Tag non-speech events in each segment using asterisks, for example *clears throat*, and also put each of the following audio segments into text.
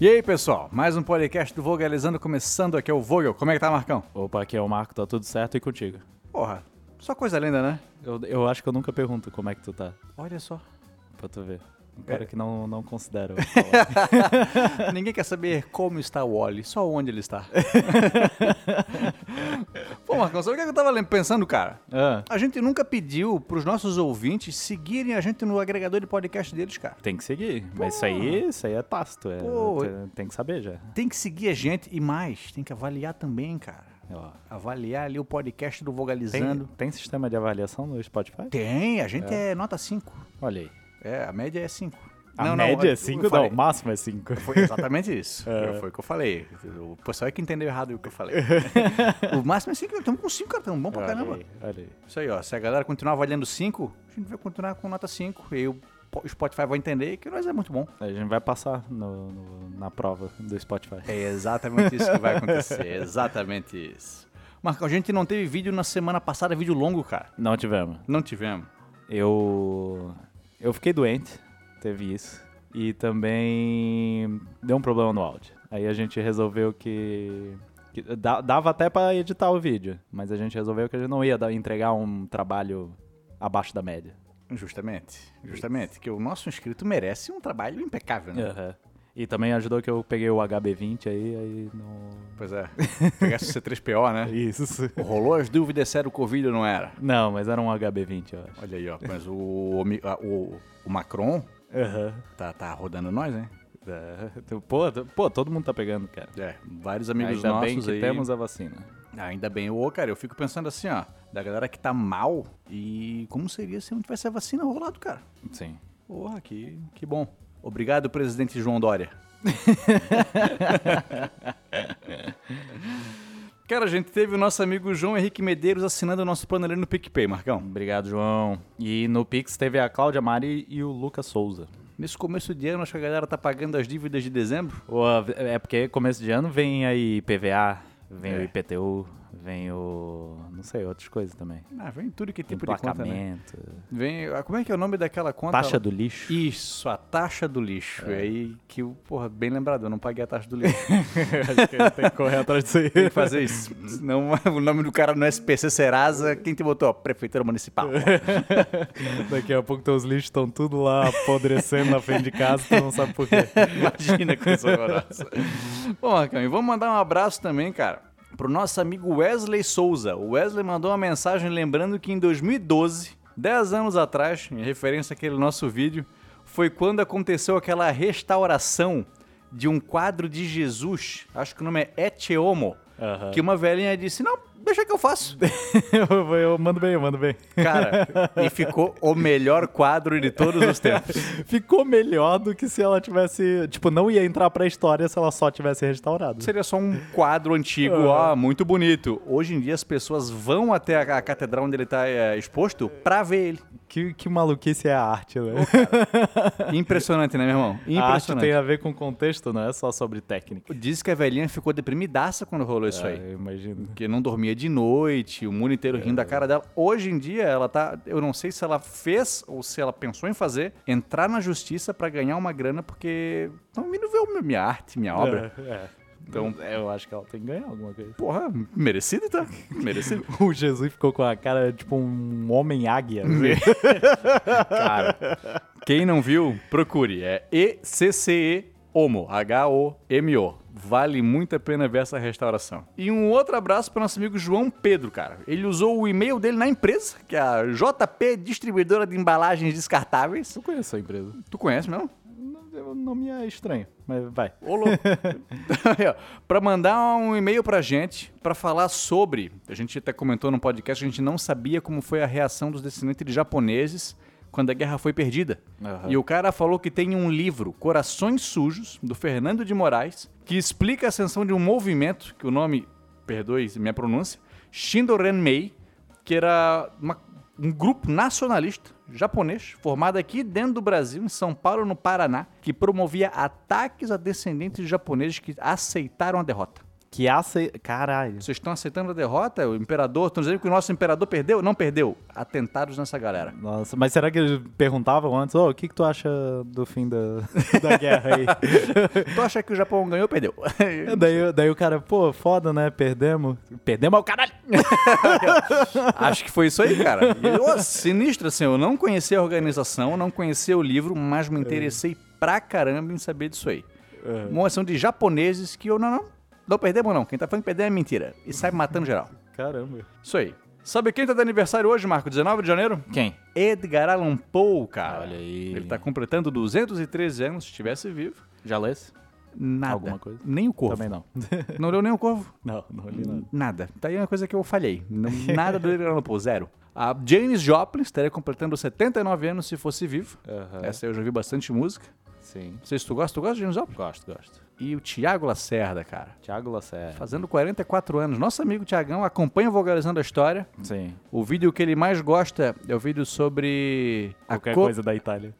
E aí, pessoal, mais um podcast do Vogalizando começando aqui é o Vogel. Como é que tá, Marcão? Opa, aqui é o Marco, tá tudo certo e contigo? Porra, só coisa linda, né? Eu, eu acho que eu nunca pergunto como é que tu tá, Olha só. pra tu ver. Um cara É. que não, não considera. *laughs* *laughs* Ninguém quer saber como está o Wally, só onde ele está. *laughs* Pô, Marcão, sabe o que eu tava pensando, cara? Ah, A gente nunca pediu pros nossos ouvintes seguirem a gente no agregador de podcast deles, cara. tem que seguir. Mas isso aí, isso aí é tácito. É, Pô. tem, tem que saber já. Tem que seguir a gente e mais, tem que avaliar também, cara. Ó, Avaliar ali o podcast do Tem, Vogalizando. tem sistema de avaliação no Spotify? Tem, a gente é, nota 5. Olha aí. É, a média é 5. A média é 5? Não, o máximo é 5. Foi exatamente isso. *laughs* É. Foi o que eu falei. O pessoal é que entendeu errado o que eu falei. *laughs* o máximo é 5. Estamos com 5, cara. Estamos bom pra Olha caramba. aí, olha aí. Isso aí, ó. Se a galera continuar avaliando 5, a gente vai continuar com nota 5. E o po- Spotify vai entender que nós é muito bom. A gente vai passar no- no- na prova do Spotify. É exatamente isso que vai acontecer. *laughs* exatamente isso. Marcão, a gente não teve vídeo na semana passada, vídeo longo, cara. Não tivemos. Não tivemos. Eu. Eu fiquei doente, teve isso. E também deu um problema no áudio. Aí a gente resolveu que. que dava até pra editar o vídeo, mas a gente resolveu que a gente não ia entregar um trabalho abaixo da média. Justamente. Justamente. Que o nosso inscrito merece um trabalho impecável, né? Aham. E também ajudou que eu peguei o HB20 aí, aí não. Pois é. Pegasse o C3PO, né? *laughs* Isso. Rolou as dúvidas se era o Covid ou não era. Não, mas era um HB20, eu acho. Olha aí, ó. Mas o, o, o Macron Aham. tá, tá rodando nós, né? É, Pô, pô, todo mundo tá pegando, cara. É, vários amigos Ainda nossos bem que aí. temos a vacina. Ainda bem. Ô, cara, eu fico pensando assim, ó. Da galera que tá mal e como seria se não tivesse a vacina rolado, cara? Sim. Porra, que, que bom. Obrigado, presidente João Dória. *laughs* Cara, a gente teve o nosso amigo João Henrique Medeiros assinando o nosso plano ali no PicPay, Marcão. Obrigado, João. E no Pix teve a Cláudia Mari e o Lucas Souza. Nesse começo de ano, acho que a galera tá pagando as dívidas de dezembro. É porque começo de ano vem aí PVA, vem É. o IPTU, vem o. não sei, outras coisas também. Ah, vem tudo que tipo de conta, né? Vem, ah, como é que é o nome daquela conta? taxa do lixo. Isso, a taxa do lixo. É. aí que, porra, bem lembrado, eu não paguei a taxa do lixo. *laughs* Acho que tem que correr atrás disso aí. Tem que fazer isso. Senão *laughs* o nome do cara no SPC Serasa, quem te botou? Prefeitura Municipal. *laughs* Daqui a pouco teus lixos estão tudo lá apodrecendo na frente de casa, tu não sabe por quê. Imagina que coisa horrorosa. Bom, e vamos mandar um abraço também, cara, pro nosso amigo Wesley Souza. O Wesley mandou uma mensagem lembrando que em 2012, 10 anos atrás, em referência àquele nosso vídeo, foi quando aconteceu aquela restauração de um quadro de Jesus, acho que o nome é Ecce Homo, Aham. que uma velhinha disse, não, deixa que eu faço. *laughs* eu, eu mando bem, eu mando bem. Cara, e ficou o melhor quadro de todos os tempos. *laughs* Ficou melhor do que se ela tivesse. Tipo, não ia entrar pra história se ela só tivesse restaurado. Seria só um quadro antigo, ó, muito bonito. Hoje em dia as pessoas vão até a, a catedral onde ele tá é, exposto pra ver ele. Que, que maluquice é a arte, né? Impressionante, né, meu irmão? A arte Impressionante. tem a ver com contexto, não é só sobre técnica. Diz que a velhinha ficou deprimidaça quando rolou isso Ah, aí. eu imagino. Porque não dormia de noite, o mundo inteiro rindo da cara dela. Hoje em dia, ela tá. Eu não sei se ela fez ou se ela pensou em fazer, entrar na justiça pra ganhar uma grana, porque estão vindo ver minha arte, minha obra. É, é. Então, eu acho que ela tem que ganhar alguma coisa. Porra, merecido, tá? Merecido. *laughs* O Jesus ficou com a cara tipo um homem águia. *laughs* Cara, quem não viu, procure. É ECCE Homo, H-O-M-O. Vale muito a pena ver essa restauração. E um outro abraço para nosso amigo João Pedro, cara. Ele usou o e-mail dele na empresa, que é a JP Distribuidora de Embalagens Descartáveis. Eu conheço a empresa. Tu conhece mesmo? Não, o nome é estranho, mas vai. Ô, louco. *laughs* Pra mandar um e-mail pra gente, pra falar sobre. A gente até comentou no podcast, a gente não sabia como foi a reação dos descendentes de japoneses quando a guerra foi perdida. Aham. E o cara falou que tem um livro, Corações Sujos, do Fernando de Moraes, que explica a ascensão de um movimento, que o nome, perdoe minha pronúncia, Shindorenmei, que era uma- um grupo nacionalista japonês, formado aqui dentro do Brasil, em São Paulo, no Paraná, que promovia ataques a descendentes de japoneses que aceitaram a derrota. Que ace... Caralho. Vocês estão aceitando a derrota? O imperador, estão dizendo que o nosso imperador perdeu? Não perdeu. Atentados nessa galera. Nossa, mas será que eles perguntavam antes, ô, o que, que tu acha do fim da, *laughs* da guerra aí? *laughs* tu acha que o Japão ganhou ou perdeu? *laughs* daí, daí o cara, pô, foda, né? Perdemos. Perdemos ao caralho! Acho que foi isso aí, cara. E, ô, sinistro, assim, eu não conhecia a organização, não conhecia o livro, mas me interessei pra caramba em saber disso aí. Uma ação de japoneses que eu não, não, não perdemos não. Quem tá falando que perder é mentira. E sai matando geral. Caramba. Isso aí. Sabe quem tá de aniversário hoje, Marco? 19 de janeiro? Quem? Edgar Allan Poe, cara. Olha aí. Ele tá completando 213 anos, se estivesse vivo. Já lês? Nada. Alguma coisa? Nem o corvo. Também não. *laughs* Não leu nem o corvo? não, não li nada. Nada. Tá aí uma coisa que eu falhei. Não- nada do Edgar Allan Poe, zero. A Janis Joplin estaria completando 79 anos se fosse vivo. Aham. Essa eu já vi bastante música. Sim. Não sei se tu gosta. Tu gosta de Janis Joplin? Gosto, gosto. E o Tiago Lacerda, cara. Thiago Lacerda. Fazendo 44 anos. Nosso amigo Tiagão acompanha o Vogalizando a História. Sim. O vídeo que ele mais gosta é o vídeo sobre... Qualquer co- coisa da Itália.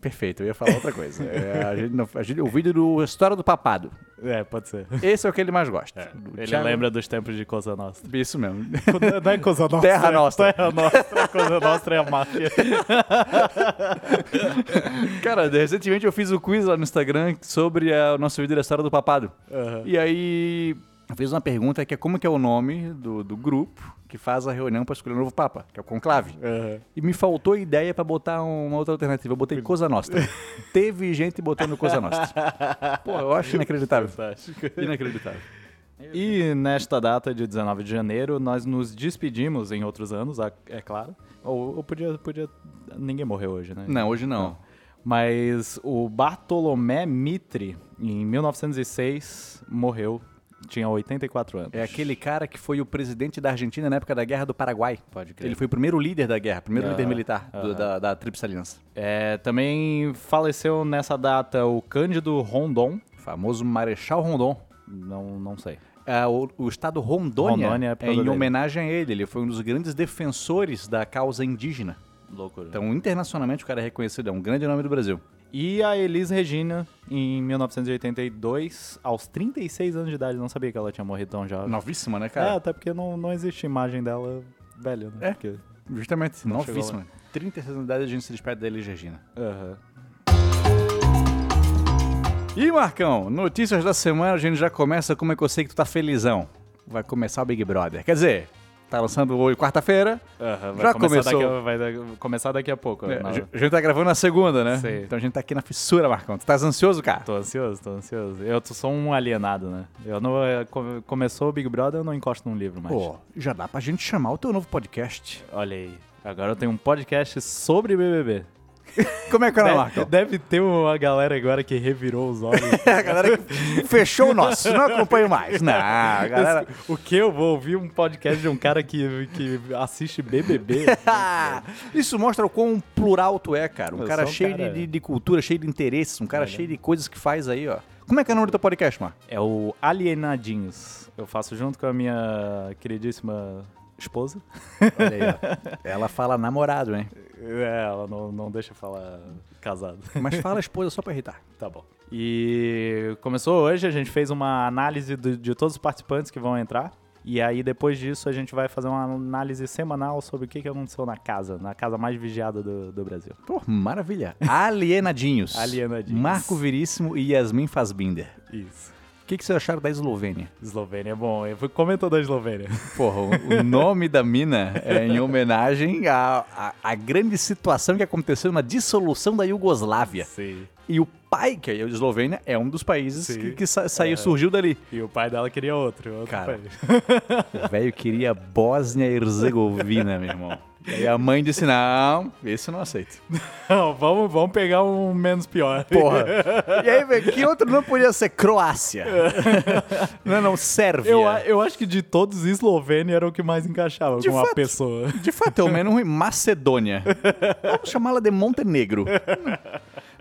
Perfeito, eu ia falar outra coisa. É, a gente não- a gente- o vídeo do História do Papado. É, pode ser. Esse é o que ele mais gosta. Do Ele Thiago- lembra dos tempos de Cosa Nostra. Isso mesmo. Não é Cosa *laughs* Nostra. Terra Nostra. Terra Nostra. Cosa Nostra é a máfia. *laughs* Cara, recentemente eu fiz o quiz lá no Instagram sobre eh, o nosso vídeo da História do Papado. Aham. E aí eu fiz uma pergunta que é como que é o nome do, do grupo que faz a reunião para escolher o novo Papa, que é o Conclave. Aham. E me faltou ideia para botar uma outra alternativa. Eu botei Cosa Nostra. *laughs* Teve gente botando Cosa Nostra. Pô, eu acho inacreditável. Fantástico. Inacreditável. E nesta data de 19 de janeiro, nós nos despedimos em outros anos, é claro. Ou, ou podia, podia. Ninguém morreu hoje, né? Não, hoje não. Mas o Bartolomé Mitre, em 1906, morreu. Tinha 84 anos. É aquele cara que foi o presidente da Argentina na época da Guerra do Paraguai. Pode crer. Ele foi o primeiro líder da guerra, primeiro Ah, líder militar do- da, da Tríplice Aliança. É, também faleceu nessa data o Cândido Rondon. Famoso Marechal Rondon. Não, não sei. É, o, o estado Rondônia, Rondônia é é em dele. homenagem a ele. Ele foi um dos grandes defensores da causa indígena. Loucura. Então, internacionalmente, o cara é reconhecido. É um grande nome do Brasil. E a Elis Regina, em 1982, aos 36 anos de idade. Não sabia que ela tinha morrido tão jovem. Novíssima, né, É, cara? até porque não, não existe imagem dela velha, né? É. Porque- Justamente, Não novíssima. 36 anos de idade a gente se despede da Elis Regina. Aham. E, Marcão, notícias da semana, a gente já começa como é que eu sei que tu tá felizão. Vai começar o Big Brother. Quer dizer, tá lançando hoje quarta-feira. Vai Já começou. Daqui, vai começar daqui a pouco. É, a gente- tá gravando na segunda, né? Sei. Então a gente tá aqui na fissura, Marcão. Tu tá ansioso, cara? Tô ansioso, tô ansioso. Eu tô- sou um alienado, né? Eu não, é, come- começou o Big Brother, eu não encosto num livro mais. Pô, já dá pra gente chamar o teu novo podcast. Olha aí. Agora eu tenho um podcast sobre BBB. Como é que é, Deve, Marcão? deve ter uma galera agora que revirou os olhos. *laughs* a galera que fechou o nosso, não acompanho mais. Não, a galera. o que eu vou ouvir um podcast de um cara que, que assiste BBB? *laughs* Isso mostra o quão plural tu é, cara. Um Eu cara um cheio cara- De, de- cultura, cheio de interesses, um cara cheio de coisas que faz aí, ó. Como é que é o nome do teu podcast, Mar? É o Alienadinhos. Eu faço junto com a minha queridíssima esposa. Olha aí, ó. *laughs* Ela fala namorado, hein? É, ela não, não deixa falar casado. *laughs* Mas fala *laughs* esposa só pra irritar. Tá bom. E começou hoje, a gente fez uma análise do- de todos os participantes que vão entrar. E aí, depois disso, a gente vai fazer uma análise semanal sobre o que, que aconteceu na casa, na casa mais vigiada do, do Brasil. Pô, maravilha. Alienadinhos. Alienadinhos. Marco Veríssimo e Yasmin Fazbinder. Isso. O que, que vocês acharam da Eslovênia? Eslovênia é bom. Eu fui comentou da Eslovênia. Porra, o, nome da mina é em homenagem à, à, grande situação que aconteceu na dissolução da Iugoslávia. Sim. E o pai, que é a Eslovênia, é um dos países Sim. que, que sa- saiu, surgiu dali. E o pai dela queria outro. outro Cara. país. O velho queria Bósnia e Herzegovina, meu irmão. E a mãe disse: Não, esse eu não aceito. *laughs* Não, vamos, vamos pegar um menos pior. Porra. *laughs* E aí, velho, que outro não podia ser Croácia? *laughs* Não, não, Sérvia. Eu, eu acho que de todos, Eslovênia era o que mais encaixava De com uma fato. pessoa. De fato, é o menos ruim. Macedônia. Vamos chamá-la de Montenegro.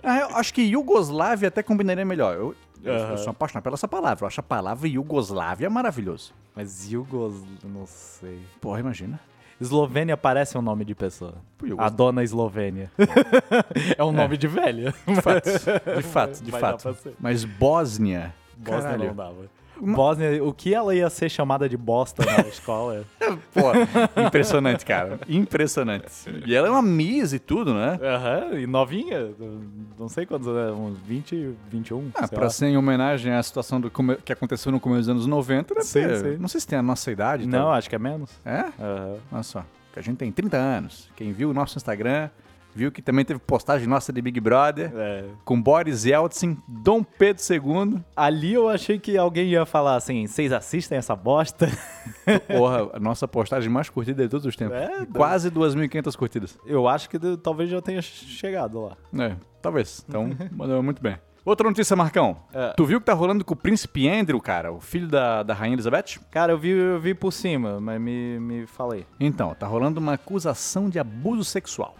Ah, eu acho que Iugoslávia até combinaria melhor. Eu, eu- eu sou apaixonado pela essa palavra. Eu acho a palavra Iugoslávia maravilhoso. Mas Yugos... não sei. Porra, imagina. Eslovênia parece um nome de pessoa. A dona Eslovênia. *laughs* é um nome de velha. De fato, de fato, de Vai fato. Mas Bósnia. Bósnia caralho. não dava. Bósnia, o que ela ia ser chamada de bosta na *laughs* escola? Pô, *laughs* impressionante, cara. Impressionante. E ela é uma Miss e tudo, né? Aham, e novinha, não sei quantos anos, uns 20, 21. Ah, pra lá. ser em homenagem à situação do que aconteceu no começo dos anos 90, deve Sim, sim. Não sei se tem a nossa idade. Não, tá? acho que é menos. É? Aham. Olha só. A gente tem 30 anos. Quem viu o nosso Instagram, viu que também teve postagem nossa de Big Brother. É. Com Boris Yeltsin, Dom Pedro II. Ali eu achei que alguém ia falar assim, vocês assistem essa bosta? *laughs* Porra, a nossa postagem mais curtida de todos os tempos. É, Quase 2.500 curtidas. Eu acho que talvez já tenha chegado lá. É, talvez. Então, *laughs* mandou muito bem. Outra notícia, Marcão. É. Tu viu o que tá rolando com o príncipe Andrew, cara? O filho da, da rainha Elizabeth? Cara, eu vi, eu vi por cima, mas me, me falei. Então, tá rolando uma acusação de abuso sexual.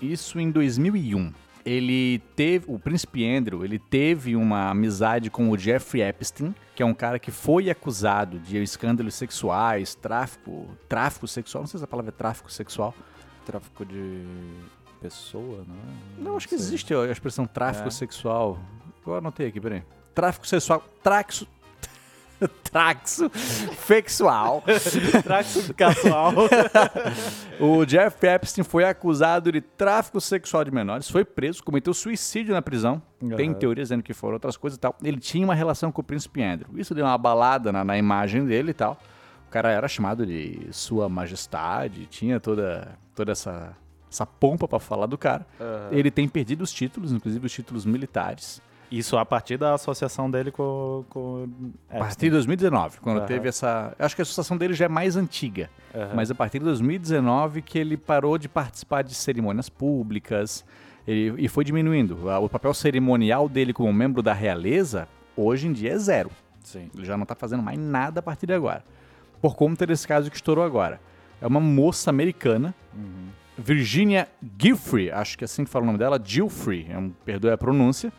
Isso em 2001. Ele teve, o príncipe Andrew, ele teve uma amizade com o Jeffrey Epstein, que é um cara que foi acusado de escândalos sexuais, tráfico, tráfico sexual, não sei se a palavra é tráfico sexual. Tráfico de pessoa, não é? Não, acho que sei. existe a expressão tráfico É. sexual. Eu anotei aqui, peraí. Tráfico sexual, traxo, *laughs* traxo sexual. *laughs* Tráfico casual. *laughs* O Jeff Epstein foi acusado de tráfico sexual de menores, foi preso, cometeu suicídio na prisão. Tem Aham. teorias dizendo que foram outras coisas e tal. Ele tinha uma relação com o príncipe Andrew. Isso deu uma balada na, na imagem dele e tal. O cara era chamado de Sua Majestade, tinha toda, toda essa, essa pompa pra falar do cara. Ele tem perdido os títulos, inclusive os títulos militares. Isso a partir da associação dele com, com A partir de 2019, quando Aham. teve essa. eu Acho que a associação dele já é mais antiga. Aham. Mas a partir de 2019 que ele parou de participar de cerimônias públicas ele- e foi diminuindo. O papel cerimonial dele como membro da realeza, hoje em dia, é zero. Sim. Ele já não tá fazendo mais nada a partir de agora. Por conta desse caso que estourou agora. É uma moça americana, Virginia Giuffre, acho que é assim que fala o nome dela, Giuffre, é um, perdoe a pronúncia.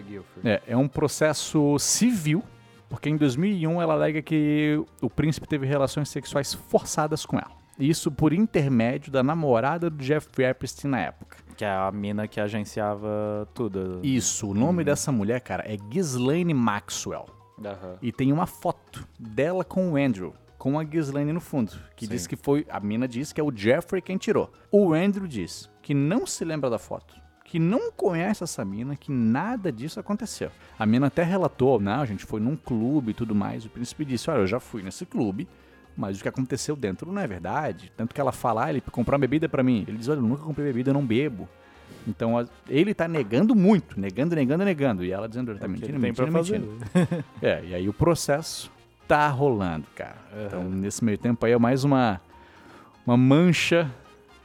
Guilford. É, é um processo civil, porque em 2001 ela alega que o príncipe teve relações sexuais forçadas com ela. Isso por intermédio da namorada do Jeffrey Epstein na época. Que é a mina que agenciava tudo. Isso, o nome dessa mulher, cara, é Ghislaine Maxwell. Aham. E tem uma foto dela com o Andrew, com a Ghislaine no fundo, que Sim. diz que foi, a mina diz que é o Jeffrey quem tirou. O Andrew diz que não se lembra da foto, que não conhece essa mina, que nada disso aconteceu. A mina até relatou, não, a gente foi num clube e tudo mais. O príncipe disse, olha, eu já fui nesse clube, mas o que aconteceu dentro não é verdade. Tanto que ela fala, ah, ele comprou uma bebida pra mim. Ele diz, olha, eu nunca comprei bebida, eu não bebo. Então ele tá negando muito, negando, negando, negando. E ela dizendo, tá É mentindo, tem mentindo, mentindo. É, e aí o processo tá rolando, cara. Então, nesse meio tempo aí é mais uma, uma mancha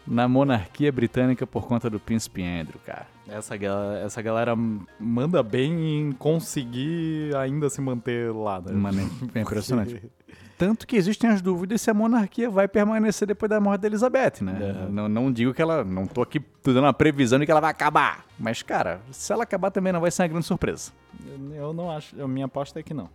na monarquia britânica por conta do príncipe Andrew, cara. Essa, ga- essa galera manda bem em conseguir ainda se manter lá, né? Mano, é impressionante. *laughs* Tanto que existem as dúvidas se a monarquia vai permanecer depois da morte da Elizabeth, né? É. Não, não digo que ela. Não tô aqui dando uma previsão de que ela vai acabar. Mas, cara, se ela acabar também não vai ser uma grande surpresa. Eu não acho. A minha aposta é que não.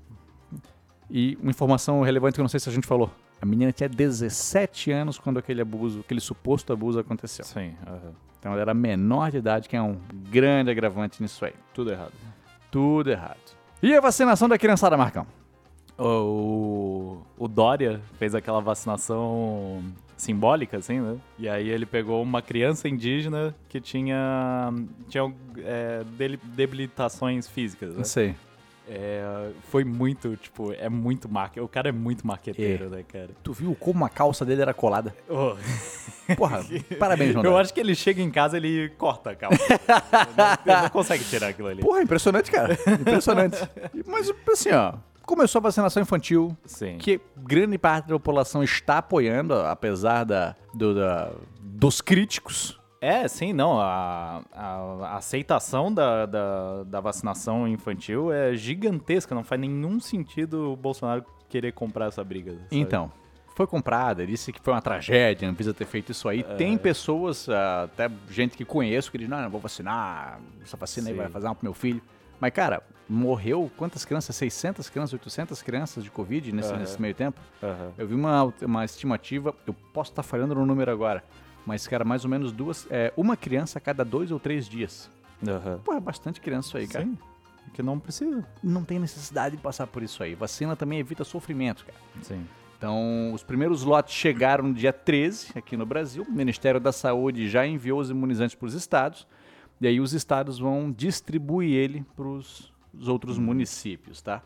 E uma informação relevante que eu não sei se a gente falou. A menina tinha 17 anos quando aquele abuso, aquele suposto abuso aconteceu. Sim, aham. Então ela era menor de idade, que é um grande agravante nisso aí. tudo errado. Tudo errado. E a vacinação da criançada, Marcão? O, o Dória fez aquela vacinação simbólica, assim, né? E aí ele pegou uma criança indígena que tinha, tinha é, debilitações físicas, né? Não sei. É, foi muito, tipo, é muito marque... O cara é muito marqueteiro, né, cara? Tu viu como a calça dele era colada? Oh, Porra, *laughs* parabéns, João. eu acho que ele chega em casa e ele corta a calça. ele não, não consegue tirar aquilo ali. Porra, impressionante, cara. Impressionante. Mas, assim, ó, começou a vacinação infantil, Sim. que grande parte da população está apoiando, apesar da, do- da- dos críticos. É, sim, não. A, a- aceitação da, da, da vacinação infantil é gigantesca. Não faz nenhum sentido o Bolsonaro querer comprar essa briga. sabe? Então, foi comprada, disse que foi uma tragédia, não precisa ter feito isso aí. É. Tem pessoas, ah, até gente que conheço, que diz, não, não vou vacinar, essa vacina aí Sim. vai fazer mal pro meu filho. Mas, cara, morreu quantas crianças? 600 crianças, 800 crianças de Covid nesse, Aham. nesse meio tempo? Aham. Eu vi uma, uma estimativa, eu posso estar falhando no número agora, mas, cara, mais ou menos duas, é, uma criança a cada dois ou três dias. Aham. Pô, é bastante criança isso aí, cara. Sim. que não precisa. Não tem necessidade de passar por isso aí. Vacina também evita sofrimento, cara. Sim. Então, os primeiros lotes chegaram no dia 13 aqui no Brasil. O Ministério da Saúde já enviou os imunizantes para os estados. E aí os estados vão distribuir ele para os outros municípios, tá?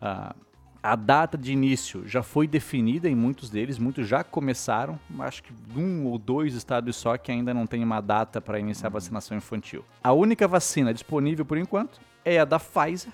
Ah, a data de início já foi definida em muitos deles, muitos já começaram. Acho que um ou dois estados só que ainda não tem uma data para iniciar a vacinação infantil. A única vacina disponível por enquanto é a da Pfizer.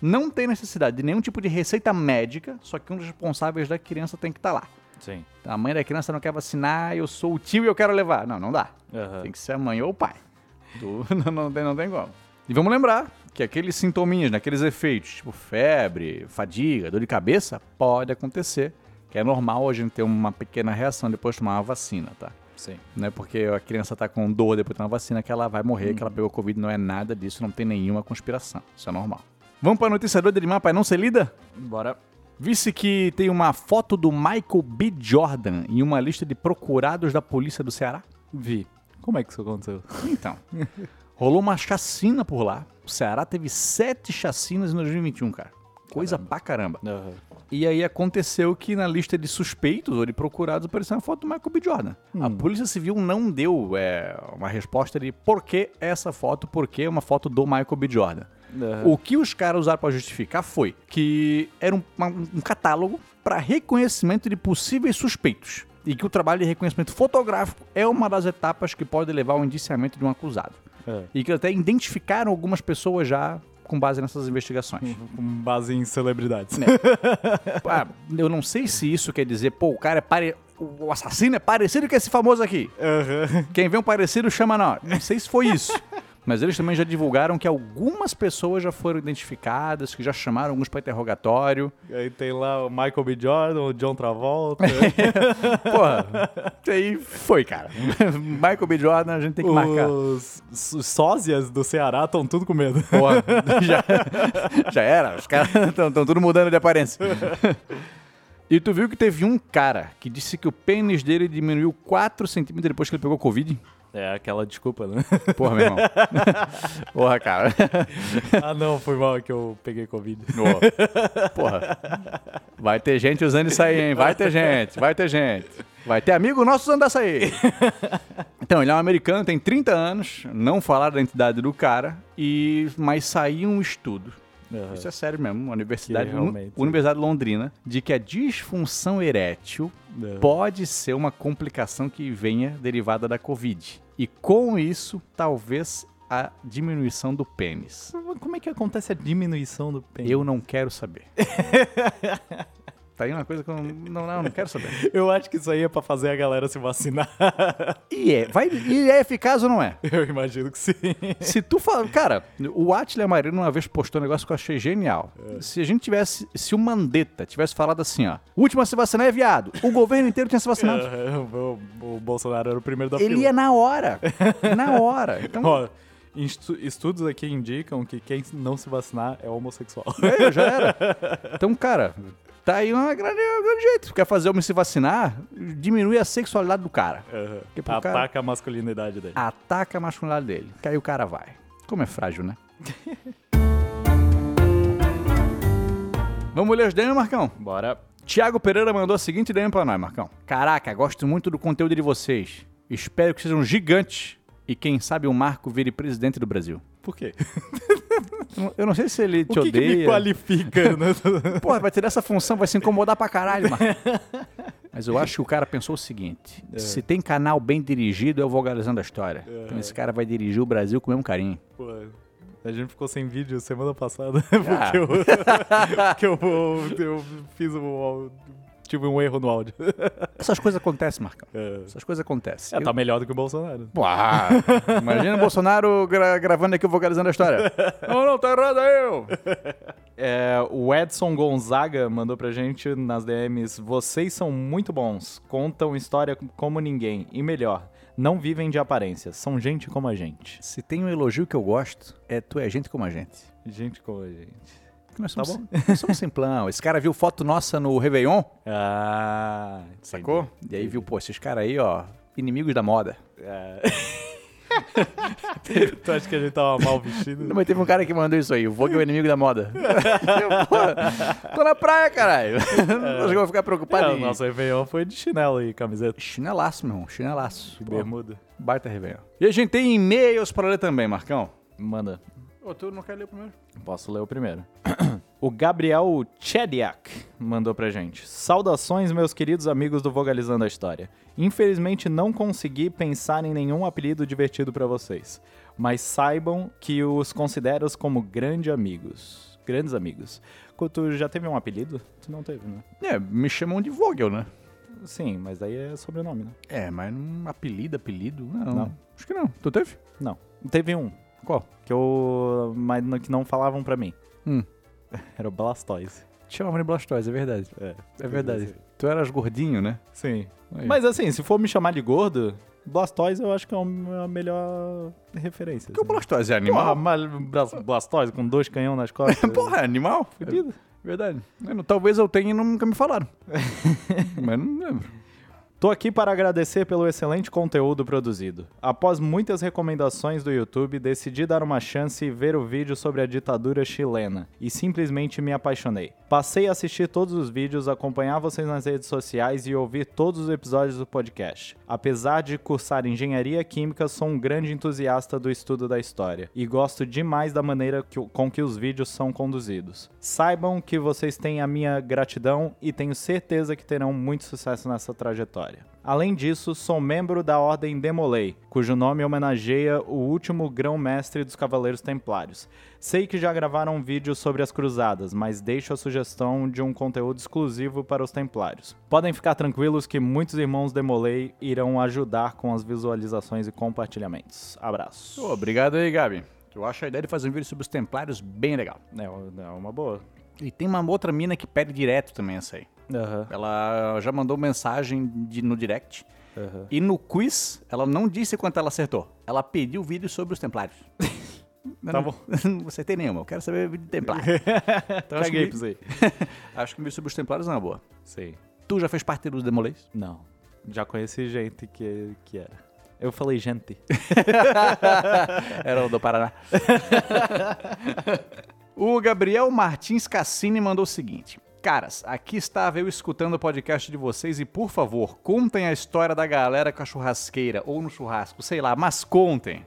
Não tem necessidade de nenhum tipo de receita médica, só que um dos responsáveis da criança tem que estar lá. Sim. A mãe da criança não quer vacinar, eu sou o tio e eu quero levar. Não, não dá. Aham. Tem que ser a mãe ou o pai. *laughs* Não, não tem, não tem como. E vamos lembrar que aqueles sintominhas, né, aqueles efeitos, tipo febre, fadiga, dor de cabeça, pode acontecer. Que é normal a gente ter uma pequena reação depois de tomar uma vacina, tá? Sim. Não é porque a criança tá com dor depois de tomar vacina que ela vai morrer, que ela pegou Covid. Não é nada disso, não tem nenhuma conspiração. Isso é normal. Vamos para a notícia doida de mapa e não ser lida? Bora. Visse que tem uma foto do Michael B. Jordan em uma lista de procurados da polícia do Ceará? Vi. Como é que isso aconteceu? Então, rolou uma chacina por lá. O Ceará teve sete chacinas em 2021, cara. Coisa pra caramba. Aham. E aí aconteceu que na lista de suspeitos ou de procurados apareceu uma foto do Michael B. Jordan. A Polícia Civil não deu é, uma resposta de por que essa foto, por que uma foto do Michael B. Jordan. Aham. O que os caras usaram pra justificar foi que era um, um catálogo para reconhecimento de possíveis suspeitos. E que o trabalho de reconhecimento fotográfico é uma das etapas que pode levar ao indiciamento de um acusado. É. E que até identificaram algumas pessoas já com base nessas investigações. Com base em celebridades. *laughs* Ah, eu não sei se isso quer dizer, pô, o cara é pare... O assassino é parecido com esse famoso aqui. Aham. Quem vê um parecido chama não. Não sei se foi isso. *laughs* Mas eles também já divulgaram que algumas pessoas já foram identificadas, que já chamaram alguns para interrogatório. Aí tem lá o Michael B. Jordan, o John Travolta. *laughs* Porra, aí foi, cara. *laughs* Michael B. Jordan, a gente tem que marcar. os, os sósias do Ceará estão tudo com medo. Porra, *laughs* já, já era. Os caras estão tudo mudando de aparência. E tu viu que teve um cara que disse que o pênis dele diminuiu 4 centímetros depois que ele pegou Covid? É aquela desculpa, né? *laughs* Porra, meu irmão. *laughs* Porra, cara. *laughs* ah, não, foi mal que eu peguei Covid. Porra. Vai ter gente usando isso aí, hein? Vai ter gente, vai ter gente. Vai ter amigo nosso usando essa aí. Então, ele é um americano, tem 30 anos, não falaram da identidade do cara, e mas saiu um estudo. Aham. Isso é sério mesmo, uma universidade, realmente- Universidade de Londrina, de que a disfunção erétil É. pode ser uma complicação que venha derivada da Covid. E com isso, talvez a diminuição do pênis. Como é que acontece a diminuição do pênis? Eu não quero saber. *laughs* tá aí uma coisa que eu não, não, não, quero saber. *laughs* Eu acho que isso aí é pra fazer a galera se vacinar. E é, vai, e é eficaz ou não é? Eu imagino que sim. Se tu fala. Cara, o Atila Marino uma vez postou um negócio que eu achei genial. Se a gente tivesse. Se o Mandetta tivesse falado assim, ó. O último a se vacinar é viado. O governo inteiro tinha se vacinado. o, o Bolsonaro era o primeiro da Ele fila. ia na hora. Na hora. *laughs* Então, Ó, estu- estudos aqui indicam que quem não se vacinar é homossexual. é, já era. *laughs* Então, cara, tá aí uma grande, um grande jeito. Quer fazer homem se vacinar? Diminui a sexualidade do cara. Pro Ataca cara- a masculinidade dele. Ataca a masculinidade dele. Que aí o cara vai. Como é frágil, né? *laughs* Vamos ler os DM, Marcão? Bora. Tiago Pereira mandou a seguinte DM pra nós, Marcão. Caraca, gosto muito do conteúdo de vocês. Espero que sejam gigantes e quem sabe o Marco vire presidente do Brasil. Por quê? *laughs* Eu não- Eu sei se ele O te que, que me odeia. qualifica? *laughs* né? Porra, vai ter essa função, vai se incomodar pra caralho, mano. *laughs* Mas eu acho que o cara pensou o seguinte: se tem canal bem dirigido, é o Vogalizando a História. Então esse cara vai dirigir o Brasil com o mesmo carinho. Pô, a gente ficou sem vídeo semana passada Ah. porque, eu, porque eu, eu fiz um, tive um erro no áudio. *laughs* Essas coisas acontecem, Marcão. É, Essas coisas acontecem. É, tá melhor do que o Bolsonaro. Pô, ah, imagina o Bolsonaro gra- gravando aqui o Vogalizando a História. *laughs* não, não, tá errado aí, eu. É, o Edson Gonzaga mandou pra gente nas DMs: Vocês são muito bons, contam história como ninguém. E melhor, não vivem de aparências, são gente como a gente. Se tem um elogio que eu gosto, é tu é gente como a gente. Gente como a gente. Nós Tá somos, nós somos simplão. Esse cara viu foto nossa no Réveillon, Ah, sacou? E aí viu, pô, esses caras aí, ó, inimigos da moda. É. *laughs* tu acha que a gente tava mal vestido? Não, mas teve um cara que mandou isso aí. O Vogue é o inimigo da moda. *laughs* Eu, pô, tô na praia, caralho. Acho que eu vou ficar preocupado É, o nosso Réveillon foi de chinelo e camiseta. Chinelaço, meu irmão. Chinelaço. Bermuda. Baita Réveillon. E a gente tem e-mails pra ler também, Marcão. Manda. Ô, tu não quer ler primeiro? Posso ler o primeiro. *clears throat* o Gabriel Chediak mandou pra gente. Saudações, meus queridos amigos do Vogalizando a História. Infelizmente não consegui pensar em nenhum apelido divertido pra vocês, mas saibam que os considero como grandes amigos. Grandes amigos. Tu já teve um apelido? Tu não teve, né? É, me chamam de Vogel, né? Sim, mas daí é sobrenome, né? É, mas um apelido, apelido, não. Não. Acho que não. Tu teve? Não. Teve um, Qual? que eu. Mas no- que não falavam pra mim. Hum. *laughs* Era o Blastoise. Te chamavam de Blastoise, é verdade. É, É verdade. Tu eras gordinho, né? Sim. Aí. Mas assim, se for me chamar de gordo, Blastoise eu acho que é um- a melhor referência. Porque o assim. Blastoise é Porra, animal. mas Blas- Blastoise com dois canhão nas costas. *laughs* Porra, é animal? Fudido. É verdade. Eu não- talvez eu tenha e nunca me falaram. *laughs* mas não lembro. Tô aqui para agradecer pelo excelente conteúdo produzido. Após muitas recomendações do YouTube, decidi dar uma chance e ver o vídeo sobre a ditadura chilena e simplesmente me apaixonei. Passei a assistir todos os vídeos, acompanhar vocês nas redes sociais e ouvir todos os episódios do podcast. Apesar de cursar engenharia química, sou um grande entusiasta do estudo da história e gosto demais da maneira que com que os vídeos são conduzidos. Saibam que vocês têm a minha gratidão e tenho certeza que terão muito sucesso nessa trajetória. Além disso, sou membro da Ordem Demolei, cujo nome homenageia o último grão-mestre dos Cavaleiros Templários. Sei que já gravaram um vídeo sobre as cruzadas, mas deixo a sugestão de um conteúdo exclusivo para os Templários. Podem ficar tranquilos que muitos irmãos Demolei irão ajudar com as visualizações e compartilhamentos. Abraço. Obrigado aí, Gabi. Eu acho a ideia de fazer um vídeo sobre os Templários bem legal. É, é uma boa. E tem uma outra mina que pede direto também essa aí. Aham, Ela já mandou mensagem de- no direct. aham. E no quiz, ela não disse quanto ela acertou. Ela pediu vídeo sobre os Templários. *laughs* Eu Tá não- bom. *laughs* Não acertei nenhuma. Eu quero saber vídeo de Templário. *laughs* Então, acho, que, pra isso aí. acho que vídeo sobre os Templários é uma boa. Sim. Tu já fez parte dos Demolês? Não. Já conheci gente que, que era. Eu falei gente. Era o do Paraná. O Gabriel Martins Cassini mandou o seguinte. Caras, aqui estava eu escutando o podcast de vocês e, por favor, contem a história da galera com a churrasqueira ou no churrasco, sei lá, mas contem.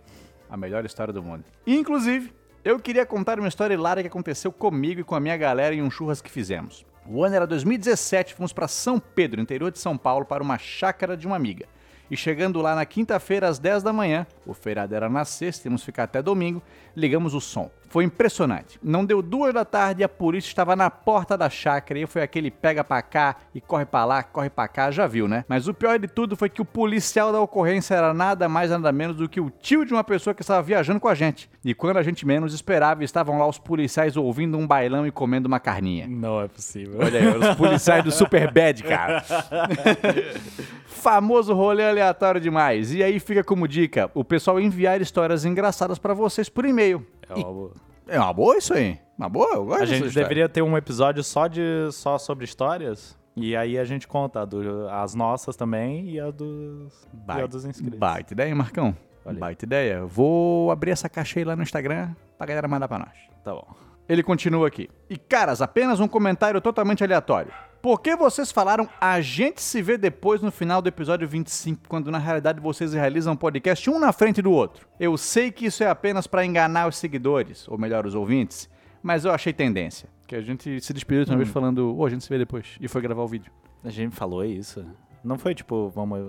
A melhor história do mundo. Inclusive, eu queria contar uma história hilária que aconteceu comigo e com a minha galera em um churras que fizemos. O ano era 2017, fomos para São Pedro, interior de São Paulo, para uma chácara de uma amiga. E chegando lá na quinta-feira às 10 da manhã, o feriado era na sexta, que ficar até domingo, ligamos o som. Foi impressionante. Não deu duas da tarde e a polícia estava na porta da chácara e foi aquele pega pra cá e corre pra lá, corre pra cá, já viu, né? Mas o pior de tudo foi que o policial da ocorrência era nada mais nada menos do que o tio de uma pessoa que estava viajando com a gente. E quando a gente menos esperava, estavam lá os policiais ouvindo um bailão e comendo uma carninha. Não é possível. Olha aí, os policiais do Super Bad, cara. *laughs* Famoso rolê aleatório demais. E aí fica como dica, o pessoal enviar histórias engraçadas pra vocês por e-mail. É uma boa. É uma boa isso aí. Uma boa, eu gosto A gente deveria ter um episódio só, de, só sobre histórias. E aí a gente conta do- as nossas também e a dos, e a dos inscritos. Baita ideia, hein, Marcão? Baita ideia. Vou abrir essa caixa aí lá no Instagram pra galera mandar pra nós. Tá bom. Ele continua aqui. E caras, apenas um comentário totalmente aleatório. Por que vocês falaram a gente se vê depois no final do episódio 25, quando na realidade vocês realizam um podcast um na frente do outro? Eu sei que isso é apenas pra enganar os seguidores, ou melhor, os ouvintes, mas eu achei tendência. Que a gente se despediu de uma Hum. vez falando, ô, a gente se vê depois, e foi gravar o vídeo. A gente falou isso. Não foi tipo, vamos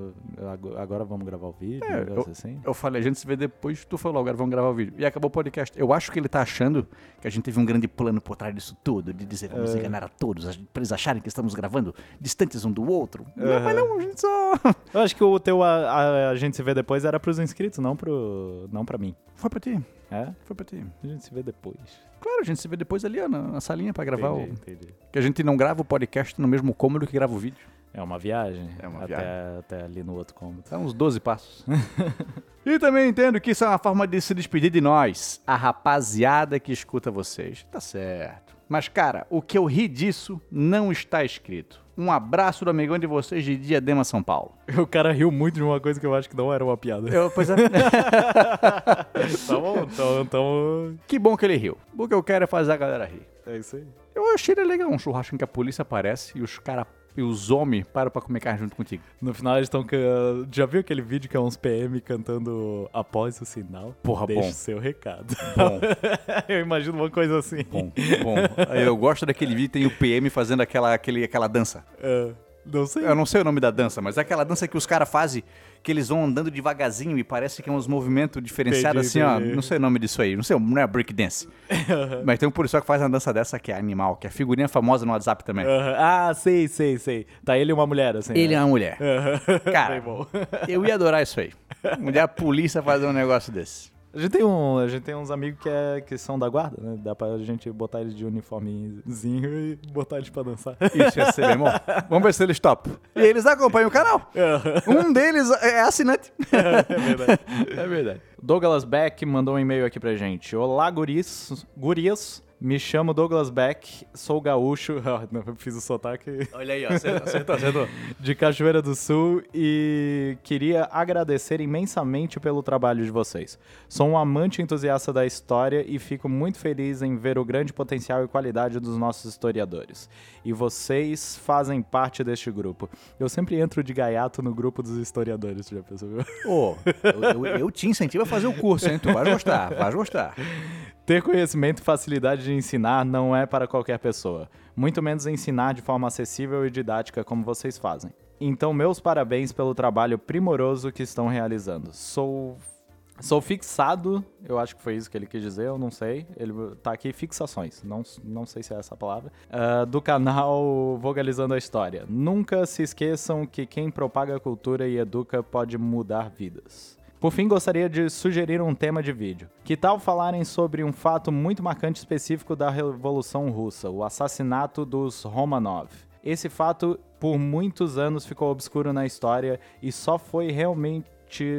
ago- agora vamos gravar o vídeo, É, negócio assim? Eu falei, a gente se vê depois, tu falou, agora vamos gravar o vídeo. E acabou o podcast. Eu acho que ele tá achando que a gente teve um grande plano por trás disso tudo, de dizer vamos É. enganar a todos, pra eles acharem que estamos gravando distantes um do outro. Não, Aham. mas não, a gente só. *laughs* Eu acho que o teu a, a- a gente se vê depois era pros inscritos, não, pro, não pra mim. Foi pra ti, É? foi pra ti. A gente se vê depois. Claro, a gente se vê depois ali, ó, na, na salinha pra gravar entendi, o. entendi. Que a gente não grava o podcast no mesmo cômodo que grava o vídeo. É uma viagem. É uma até, viagem. Até ali no outro cômodo. São uns 12 passos. *laughs* e também entendo que isso é uma forma de se despedir de nós, a rapaziada que escuta vocês. Tá certo. Mas, cara, o que eu ri disso não está escrito. Um abraço do amigão de vocês de Diadema, São Paulo. *laughs* O cara riu muito de uma coisa que eu acho que não era uma piada. Eu, pois é. *laughs* tá bom, então, então. que bom que ele riu. O que eu quero é fazer a galera rir. É isso aí. Eu achei ele legal, um churrasco em que a polícia aparece e os caras e os homens param pra comer carne junto contigo. No final eles estão. Já viu aquele vídeo que é uns PM cantando após o sinal? Porra, Deixa bom. o seu recado. Bom, *laughs* eu imagino uma coisa assim. bom, bom. Eu gosto daquele vídeo tem o PM fazendo aquela, aquele, aquela dança. É, não sei. Eu não sei o nome da dança, mas é aquela dança que os caras fazem, que eles vão andando devagarzinho e parece que é uns movimentos diferenciados assim, ó. Não sei o nome disso aí, não sei, não é breakdance. *laughs* mas tem um policial que faz uma dança dessa que é animal, que é figurinha famosa no WhatsApp também. Aham. Ah, sei, sei, sei. Tá ele e uma mulher, assim. Ele é né? uma mulher. *laughs* Cara, Bem bom. eu ia adorar isso aí. Mulher polícia fazer um negócio desse. A gente tem, um, a gente tem uns amigos que, é, que são da guarda, né? Dá pra gente botar eles de uniformezinho e botar eles pra dançar. Isso ia ser bem bom. Vamos ver se eles topam. E eles acompanham o canal. Um deles é assinante. *laughs* é verdade. É verdade. Douglas Beck mandou um e-mail aqui pra gente. Olá, guris. Gurias. Me chamo Douglas Beck, sou gaúcho. *laughs* Ah, não, eu fiz o sotaque. Olha aí, ó. *laughs* Acertou, acertou. de Cachoeira do Sul e queria agradecer imensamente pelo trabalho de vocês. Sou um amante entusiasta da história e fico muito feliz em ver o grande potencial e qualidade dos nossos historiadores. E vocês fazem parte deste grupo. Eu sempre entro de gaiato no grupo dos historiadores, já percebeu? Ô, eu, eu- eu te incentivo a fazer o curso, hein? Tu vai gostar, vai gostar. Ter conhecimento e facilidade de ensinar não é para qualquer pessoa, muito menos ensinar de forma acessível e didática como vocês fazem. Então, meus parabéns pelo trabalho primoroso que estão realizando. Sou sou fixado, eu acho que foi isso que ele quis dizer, eu não sei. Ele tá aqui fixações, não, não sei se é essa a palavra. ah, do canal Vogalizando a História. Nunca se esqueçam que quem propaga cultura e educa pode mudar vidas. Por fim, gostaria de sugerir um tema de vídeo. Que tal falarem sobre um fato muito marcante específico da Revolução Russa, o assassinato dos Romanov? Esse fato, por muitos anos, ficou obscuro na história e só foi realmente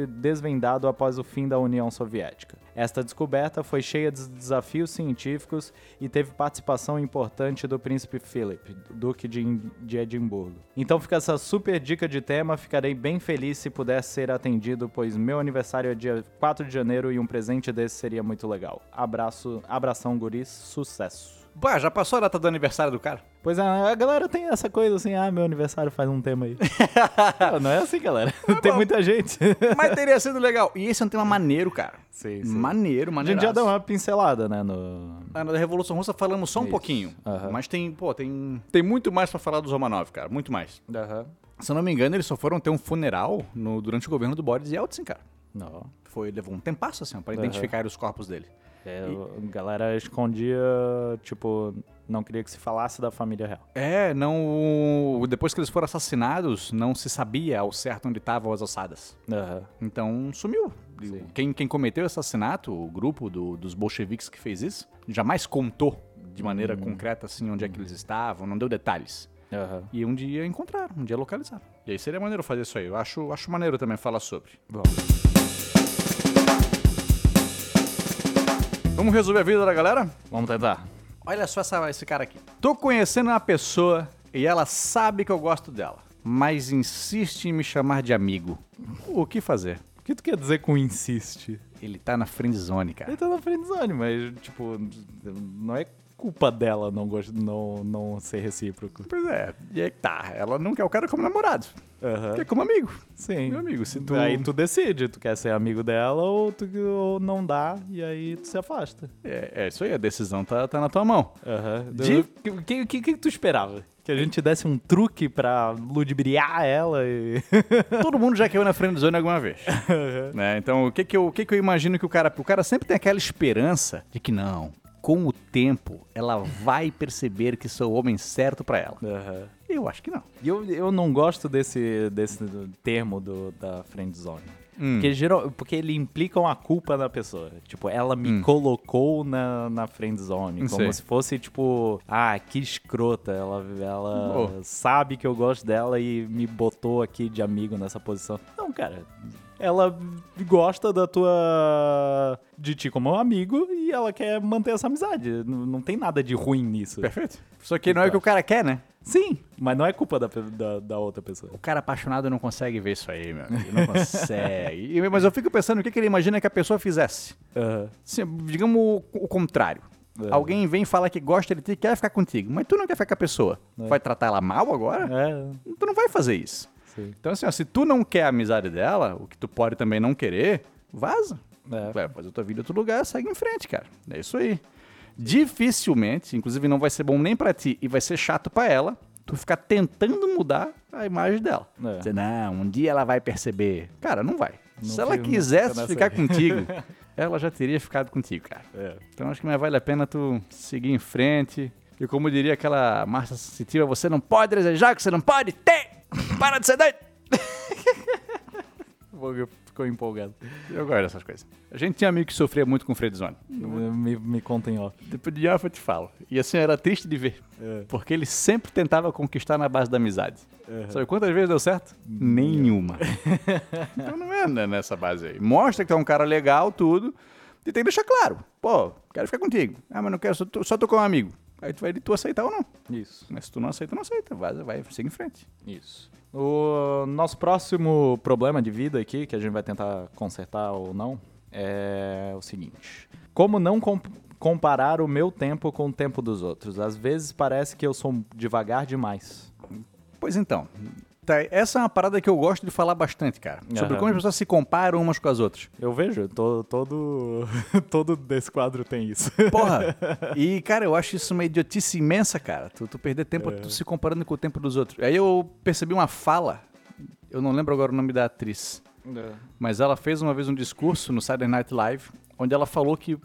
desvendado após o fim da União Soviética. Esta descoberta foi cheia de desafios científicos e teve participação importante do príncipe Philip, duque de, Edimburgo. Então fica essa super dica de tema, ficarei bem feliz se puder ser atendido, pois meu aniversário é dia 4 de janeiro e um presente desse seria muito legal. Abraço, abração guris, sucesso. Pá, já passou a data do aniversário do cara? Pois é, a galera tem essa coisa assim, ah, meu aniversário faz um tema aí. *laughs* Não, não é assim, galera. *laughs* tem bom. muita gente. Mas teria sido legal. E esse é um tema maneiro, cara. Sim, Maneiro, A maneiro. gente já deu uma pincelada, né, no... Ah, Na Revolução Russa falamos só um Isso. pouquinho. Mas tem, pô, tem, tem muito mais pra falar dos Romanov, cara. Muito mais. Se eu não me engano, eles só foram ter um funeral no- durante o governo do Boris Yeltsin, cara. Não. Foi, levou um tempasso, assim, Aham. identificar os corpos dele. É, A galera escondia, tipo, não queria que se falasse da família real. É, não. Depois que eles foram assassinados, não se sabia ao certo onde estavam as ossadas. Aham. Então sumiu. Sim. Quem, quem cometeu esse assassinato, o grupo do- dos bolcheviques que fez isso, jamais contou de maneira concreta assim onde é que eles estavam, não deu detalhes. E um dia encontraram, um dia localizaram. E aí seria maneiro fazer isso aí. Eu acho, acho maneiro também falar sobre. Bom. Vamos resolver a vida da galera? Vamos tentar. Olha só essa- esse cara aqui. Tô conhecendo uma pessoa e ela sabe que eu gosto dela, mas insiste em me chamar de amigo. O que fazer? O que tu quer dizer com insiste? Ele tá na friendzone, cara. Ele tá na friendzone, mas, tipo, não é culpa dela não, não, não ser recíproco. Pois é, e aí tá. Ela não quer o cara como namorado, Aham. quer como amigo. Sim. Meu amigo, se tu... Aí tu decide, tu quer ser amigo dela ou, tu, ou não dá, e aí tu se afasta. É, é isso aí, a decisão tá, tá na tua mão. Aham. De- O que, que, que tu esperava? Que a gente desse um truque pra ludibriar ela e. *laughs* Todo mundo já caiu na friendzone alguma vez. né? Então, o que que, eu, o que que eu imagino que o cara... O cara sempre tem aquela esperança de que não, com o tempo, ela vai perceber que sou o homem certo pra ela. Aham. Eu acho que não. Eu, eu não gosto desse, desse termo do, da friend zone. Hum. Porque, geral, porque ele implica uma culpa na pessoa. Tipo, ela me colocou na, na friend zone. Como Sei. se fosse, tipo, ah, que escrota. Ela, ela Oh. sabe que eu gosto dela e me botou aqui de amigo nessa posição. Não, cara. Ela gosta da tua. de ti como amigo e ela quer manter essa amizade. N- não tem nada de ruim nisso. Perfeito. Só que não é o que o cara quer, né? Sim, mas não é culpa da, da, da outra pessoa. O cara apaixonado não consegue ver isso aí, meu amigo. Não consegue. E- Mas eu fico pensando o que, que ele imagina que a pessoa fizesse. Sim, digamos o, o contrário. É. Alguém vem falar que gosta de ti e quer ficar contigo, mas tu não quer ficar com a pessoa. Vai tratar ela mal agora? É, Tu não vai fazer isso. Sim. Então, assim, ó, se tu não quer a amizade dela, o que tu pode também não querer, vaza. É. Vai fazer tua vida em outro lugar, segue em frente, cara. É isso aí. Dificilmente, inclusive não vai ser bom nem pra ti e vai ser chato pra ela, tu ficar tentando mudar a imagem dela. É. Dizer, não, um dia ela vai perceber. Cara, não vai. Não Se ela quisesse ficar aí. contigo, *laughs* ela já teria ficado contigo, cara. É. Então acho que mais vale a pena tu seguir em frente. E como diria aquela Márcia Sensitiva, você não pode desejar o que você não pode ter! Para de ser doido! *laughs* Ficou empolgado. Eu gosto dessas coisas. A gente tinha amigo que sofria muito com friendzone. Me, me contem off. Depois de off eu te falo. E assim, era triste de ver. É. Porque ele sempre tentava conquistar na base da amizade. Sabe quantas vezes deu certo? Nenhuma. *laughs* então não é né, nessa base aí. Mostra que tu é um cara legal, tudo. E tem que deixar claro. Pô, quero ficar contigo. Ah, mas não quero, só tô, só tô com um amigo. Aí tu vai de tu aceitar ou não. Isso. Mas se tu não aceita, não aceita. Vaza, vai, segue em frente. Isso. O nosso próximo problema de vida aqui, que a gente vai tentar consertar ou não, é o seguinte: Como não com- comparar o meu tempo com o tempo dos outros? Às vezes parece que eu sou devagar demais. Pois então. Tá, essa é uma parada que eu gosto de falar bastante, cara. Sobre Aham. como as pessoas se comparam umas com as outras. Eu vejo, to- todo, *laughs* todo desse quadro tem isso. Porra! *laughs* E, cara, eu acho isso uma idiotice imensa, cara. Tu, tu perder tempo É. tu se comparando com o tempo dos outros. Aí eu percebi uma fala, eu não lembro agora o nome da atriz, mas ela fez uma vez um discurso no Saturday Night Live, onde ela falou que.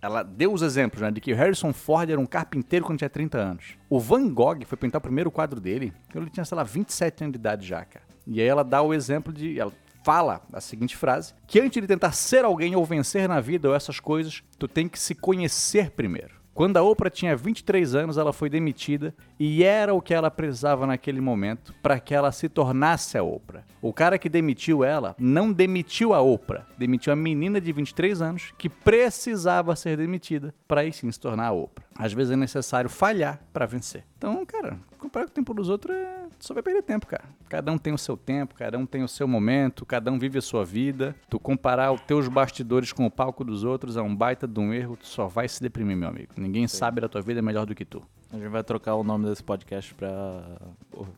Ela deu os exemplos, né? De que Harrison Ford era um carpinteiro quando tinha 30 anos. O Van Gogh foi pintar o primeiro quadro dele, quando ele tinha, sei lá, 27 anos de idade já, cara. E aí ela dá o exemplo de. Ela fala a seguinte frase: que antes de tentar ser alguém ou vencer na vida ou essas coisas, tu tem que se conhecer primeiro. Quando a Oprah tinha 23 anos, ela foi demitida e era o que ela precisava naquele momento para que ela se tornasse a Oprah. O cara que demitiu ela não demitiu a Oprah, demitiu a menina de 23 anos que precisava ser demitida para aí sim se tornar a Oprah. Às vezes é necessário falhar para vencer. Então, cara, comparar com o tempo dos outros é só vai perder tempo, cara. Cada um tem o seu tempo, cada um tem o seu momento, cada um vive a sua vida. Tu comparar os teus bastidores com o palco dos outros é um baita de um erro, tu só vai se deprimir, meu amigo. Ninguém sabe da tua vida melhor do que tu. A gente vai trocar o nome desse podcast pra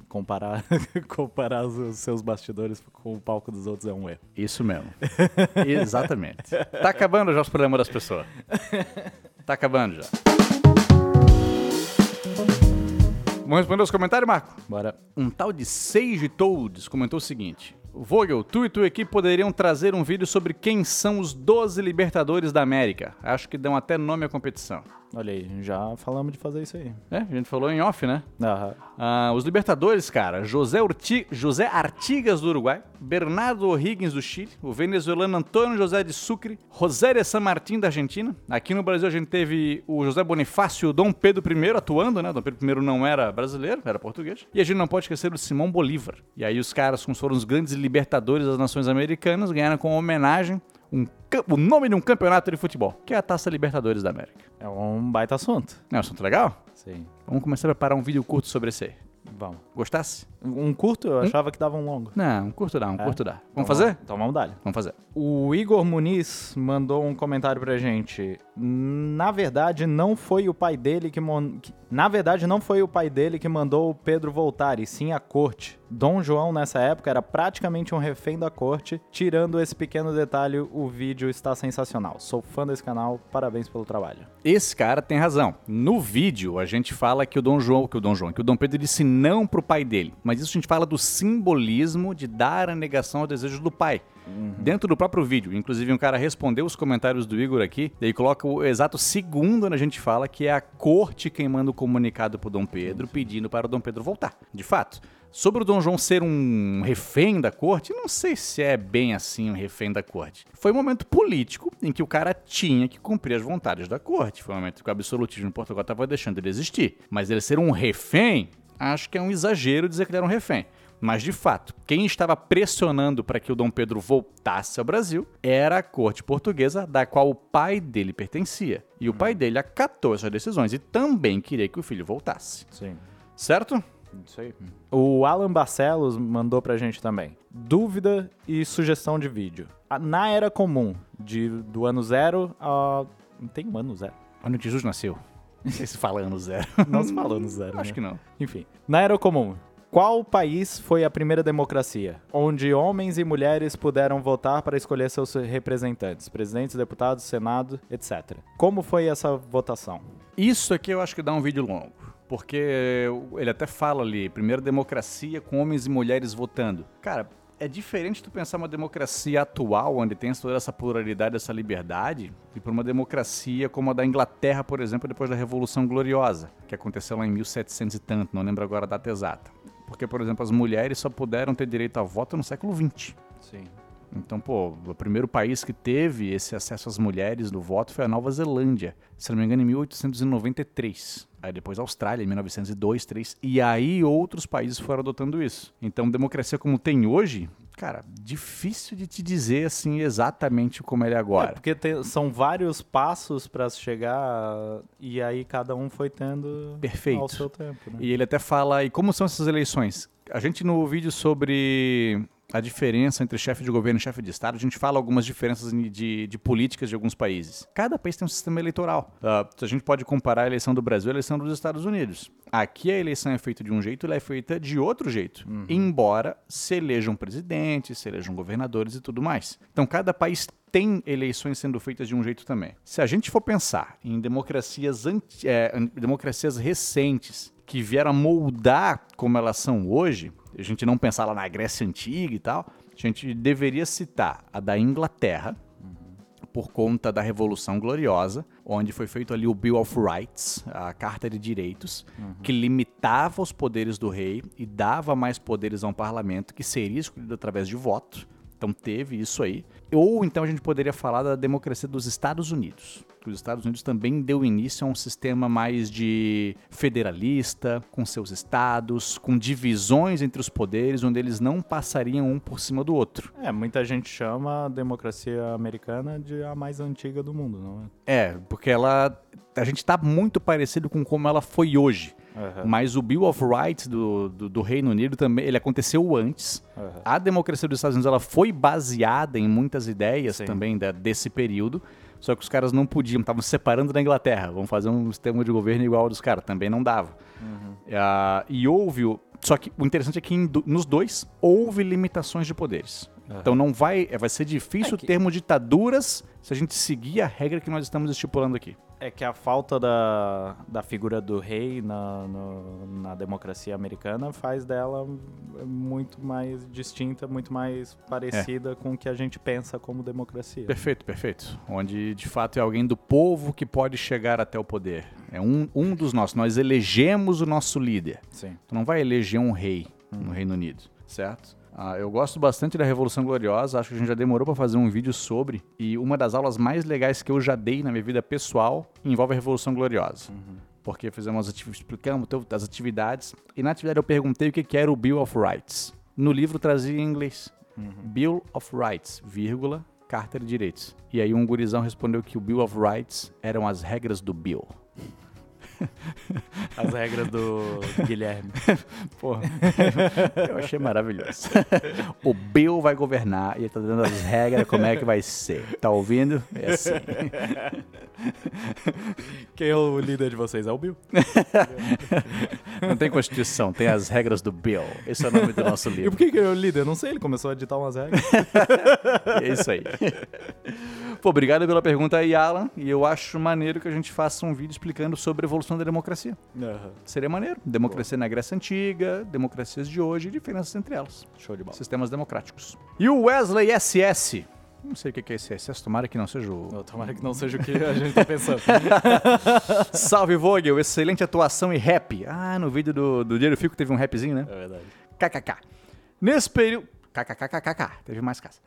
comparar, *laughs* comparar os seus bastidores com o palco dos outros é um erro. Isso mesmo. *laughs* Exatamente. Tá acabando já os problemas das pessoas. Tá acabando já. Vamos responder os comentários, Marco? Bora. Um tal de Sage Toads comentou o seguinte: Vogel, tu e tua equipe poderiam trazer um vídeo sobre quem são os 12 Libertadores da América. Acho que dão até nome à competição. Olha aí, já falamos de fazer isso aí. É, a gente falou em off, né? Aham. Ah, os Libertadores, cara, José, Urti- José Artigas do Uruguai, Bernardo O'Higgins do Chile, o venezuelano Antônio José de Sucre, Roséria San Martín da Argentina. Aqui no Brasil a gente teve o José Bonifácio e o Dom Pedro I atuando, né? Dom Pedro I não era brasileiro, era português. E a gente não pode esquecer do Simão Bolívar. E aí os caras, como foram os grandes libertadores das nações americanas, ganharam com homenagem um o nome de um campeonato de futebol, que é a Taça Libertadores da América. É um baita assunto. É um assunto legal? Sim. Vamos começar a preparar um vídeo curto sobre esse aí. Vamos. Gostasse? Um curto, eu achava que dava um longo. Não, um curto dá, um É? curto dá. Então Vamos fazer? Então vamos dar. Vamos fazer. O Igor Muniz mandou um comentário pra gente. Na verdade, não foi o pai dele que, que- Na verdade, não foi o pai dele que mandou Pedro voltar, e sim a corte. Dom João, nessa época, era praticamente um refém da corte. Tirando esse pequeno detalhe, o vídeo está sensacional. Sou fã desse canal, parabéns pelo trabalho. Esse cara tem razão. No vídeo, a gente fala que o Dom João, que o Dom João, que o Dom Pedro disse não pro pai dele. Mas isso a gente fala do simbolismo de dar a negação ao desejo do pai. Dentro do próprio vídeo. Inclusive, um cara respondeu os comentários do Igor aqui, e aí coloca o exato segundo onde a gente fala que é a corte quem manda o comunicado pro Dom Pedro, pedindo para o Dom Pedro voltar. De fato. Sobre o Dom João ser um refém da corte, não sei se é bem assim um refém da corte. Foi um momento político em que o cara tinha que cumprir as vontades da corte. Foi um momento que o absolutismo em Portugal estava deixando de existir. Mas ele ser um refém, acho que é um exagero dizer que ele era um refém. Mas, de fato, quem estava pressionando para que o Dom Pedro voltasse ao Brasil era a corte portuguesa, da qual o pai dele pertencia. E o pai dele acatou essas decisões e também queria que o filho voltasse. Sim. Certo? Isso aí. O Alan Barcelos mandou pra gente também. Dúvida e sugestão de vídeo. A- Na era comum, de, do ano zero a. Não tem um ano zero. Onde Jesus nasceu? Não sei se fala ano zero. Não se falou no zero. Acho né? que não. Enfim. Na era comum, qual país foi a primeira democracia? Onde homens e mulheres puderam votar para escolher seus representantes, presidentes, deputados, senado, etc. Como foi essa votação? Isso aqui eu acho que dá um vídeo longo. Porque ele até fala ali, primeira democracia com homens e mulheres votando. Cara, é diferente tu pensar uma democracia atual, onde tem toda essa pluralidade, essa liberdade, e para uma democracia como a da Inglaterra, por exemplo, depois da Revolução Gloriosa, que aconteceu lá em 1700 e tanto, não lembro agora a data exata. Porque, por exemplo, as mulheres só puderam ter direito a voto no século XX. Sim. Então, pô, o primeiro país que teve esse acesso às mulheres no voto foi a Nova Zelândia, se não me engano, em 1893. Aí depois a Austrália, em 1902, 3. E aí outros países foram adotando isso. Então, democracia como tem hoje, cara, difícil de te dizer assim exatamente como ele é É, agora. porque tem- são vários passos para chegar e aí cada um foi tendo Perfeito. ao seu tempo, né? E ele até fala, e como são essas eleições? A gente no vídeo sobre a diferença entre chefe de governo e chefe de Estado, a gente fala algumas diferenças de, de políticas de alguns países. Cada país tem um sistema eleitoral. Ah, a gente pode comparar a eleição do Brasil e a eleição dos Estados Unidos. Aqui a eleição é feita de um jeito e ela é feita de outro jeito. Embora se elejam presidentes, se elejam governadores e tudo mais. Então cada país tem eleições sendo feitas de um jeito também. Se a gente for pensar em democracias, anti- é, democracias recentes que vieram a moldar como elas são hoje, a gente não pensar lá na Grécia Antiga e tal, a gente deveria citar a da Inglaterra, por conta da Revolução Gloriosa, onde foi feito ali o Bill of Rights, a Carta de Direitos, que limitava os poderes do rei e dava mais poderes a um parlamento que seria escolhido através de voto. Então teve isso aí. Ou então a gente poderia falar da democracia dos Estados Unidos. Os Estados Unidos também deu início a um sistema mais de federalista, com seus estados, com divisões entre os poderes, onde eles não passariam um por cima do outro. É, muita gente chama a democracia americana de a mais antiga do mundo, não é? É, porque ela. A gente tá muito parecido com como ela foi hoje. Aham. Mas o Bill of Rights do, do, do Reino Unido também, ele aconteceu antes. Aham. A democracia dos Estados Unidos ela foi baseada em muitas ideias Sim. também da- desse período. Só que os caras não podiam, estavam se separando da Inglaterra. Vamos fazer um sistema de governo igual ao dos caras. Também não dava. Ah, e houve. o- Só que o interessante é que em nos dois houve limitações de poderes. Então não vai. Vai ser difícil É que- termos ditaduras se a gente seguir a regra que nós estamos estipulando aqui. É que a falta da, da figura do rei na, no- na democracia americana faz dela muito mais distinta, muito mais parecida com o que a gente pensa como democracia. Perfeito, perfeito. Onde de fato é alguém do povo que pode chegar até o poder. É um, um dos nossos. Nós elegemos o nosso líder. Sim. Tu não vai eleger um rei no Reino Unido, certo? Ah, eu gosto bastante da Revolução Gloriosa, acho que a gente já demorou para fazer um vídeo sobre, e uma das aulas mais legais que eu já dei na minha vida pessoal envolve a Revolução Gloriosa. Porque fizemos atividades, explicamos as atividades, e na atividade eu perguntei o que era o Bill of Rights. No livro trazia em inglês. Bill of Rights, vírgula, Carta de Direitos. E aí um gurizão respondeu que o Bill of Rights eram as regras do Bill. As regras do Guilherme. *laughs* Porra, eu achei maravilhoso. o Bill vai governar e ele tá dando as regras, como é que vai ser. Tá ouvindo? É assim. Quem é o líder de vocês? É o Bill. *laughs* Não tem Constituição, tem as regras do Bill. Esse é o nome do nosso E por livro. que, que ele é o líder? Não sei, ele começou a editar umas regras. *laughs* É isso aí. Pô, obrigado pela pergunta aí, Alan. E eu acho maneiro que a gente faça um vídeo explicando sobre a evolução da democracia. Seria maneiro. Democracia na Grécia Antiga, democracias de hoje e diferenças entre elas. Show de bola. Sistemas democráticos. E o Wesley SS. Não sei o que é esse SS, tomara que não seja o. Não, tomara que não seja o que a gente tá pensando. *laughs* Salve Vogel, excelente atuação e rap. Ah, no vídeo do, do Dinheiro Fico teve um rapzinho, né? É verdade. KKK. Nesse período. KKKKK, teve mais casa.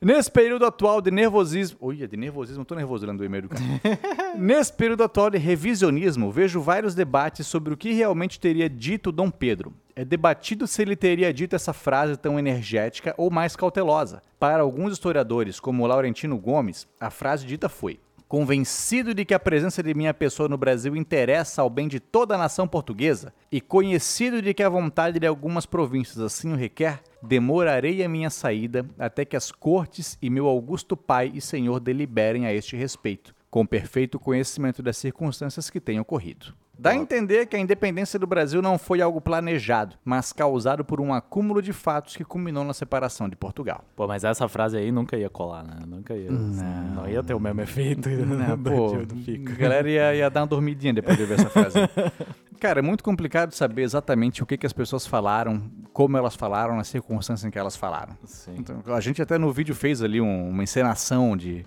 Nesse período atual de nervosismo. Olha, de nervosismo, eu tô nervoso lendo o e-mail do cara. *laughs* Nesse período atual de revisionismo, vejo vários debates sobre o que realmente teria dito Dom Pedro. É debatido se ele teria dito essa frase tão energética ou mais cautelosa. Para alguns historiadores, como Laurentino Gomes, a frase dita foi: Convencido de que a presença de minha pessoa no Brasil interessa ao bem de toda a nação portuguesa, e conhecido de que a vontade de algumas províncias assim o requer, demorarei a minha saída até que as cortes e meu augusto pai e senhor deliberem a este respeito, com perfeito conhecimento das circunstâncias que tenham ocorrido. Dá a entender que a independência do Brasil não foi algo planejado, mas causado por um acúmulo de fatos que culminou na separação de Portugal. Pô, mas essa frase aí nunca ia colar, né? Nunca ia. Não, não ia ter o mesmo efeito. Não, do- *laughs* pô, do Fico. a galera ia, ia dar uma dormidinha depois de ver essa frase. *laughs* Cara, é muito complicado saber exatamente o que, que as pessoas falaram, como elas falaram, nas circunstâncias em que elas falaram. Sim. Então, a gente até no vídeo fez ali um- uma encenação de.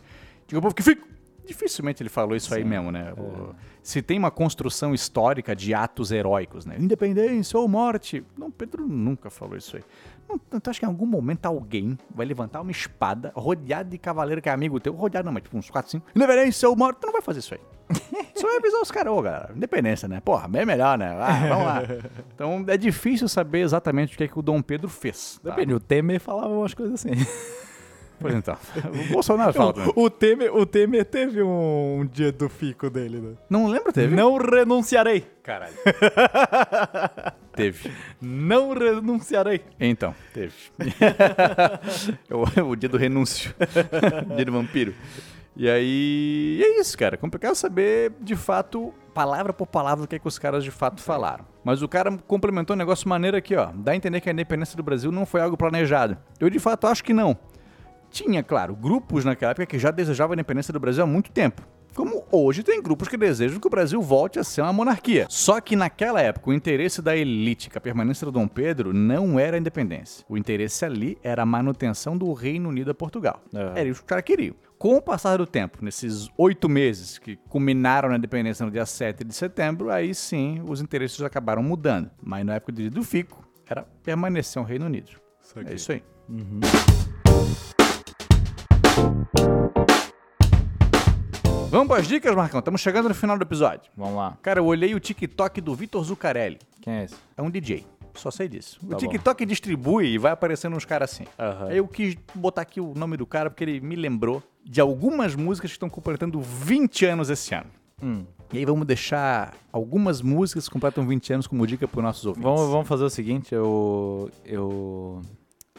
De o povo que fica. Dificilmente ele falou isso aí Sim, mesmo, né? O- Se tem uma construção histórica de atos heróicos, né? Independência ou morte. Não, Pedro nunca falou isso aí. Não, tu acha que em algum momento alguém vai levantar uma espada rodeado de cavaleiro que é amigo teu? Rodeado não, mas tipo uns 4, 5. Independência ou morte. Tu não vai fazer isso aí. *laughs* Só vai avisar os caras, ô galera, independência, né? Porra, bem melhor, né? Ah, vamos lá. *laughs* Então é difícil saber exatamente o que, é que o Dom Pedro fez. tá? Depende, o Temer falava umas coisas assim. Pois então. *laughs* O Bolsonaro fala também. o, Temer, o Temer teve um, um dia do fico dele, né? Não lembra, teve? Não renunciarei. Caralho. *laughs* teve. Não renunciarei. Então, teve. *laughs* o, o dia do renúncio. dia do vampiro. E aí. é isso, cara. Complicado saber, de fato, palavra por palavra, o que, é que os caras de fato falaram. Mas o cara complementou um negócio maneiro aqui, ó. Dá a entender que a independência do Brasil não foi algo planejado. Eu, de fato, acho que não. Tinha, claro, grupos naquela época que já desejavam a independência do Brasil há muito tempo. Como hoje tem grupos que desejam que o Brasil volte a ser uma monarquia. Só que naquela época o interesse da elite com a permanência do Dom Pedro não era a independência. O interesse ali era a manutenção do Reino Unido a Portugal. Aham. Era isso que os caras queriam. Com o passar do tempo, nesses oito meses que culminaram na independência no dia 7 de setembro, aí sim os interesses acabaram mudando. Mas na época do Fico, era permanecer um Reino Unido. É isso aí. Vamos para as dicas, Marcão? Estamos chegando no final do episódio. Vamos lá. Cara, eu olhei o TikTok do Vitor Zuccarelli. Quem é esse? É um DJ. Só sei disso. O Tá bom. TikTok distribui e vai aparecendo uns caras assim. Aí eu quis botar aqui o nome do cara porque ele me lembrou de algumas músicas que estão completando 20 anos esse ano. Hum. E aí vamos deixar algumas músicas que completam 20 anos como dica para nossos ouvintes. Vamos, vamos fazer o seguinte, eu, eu,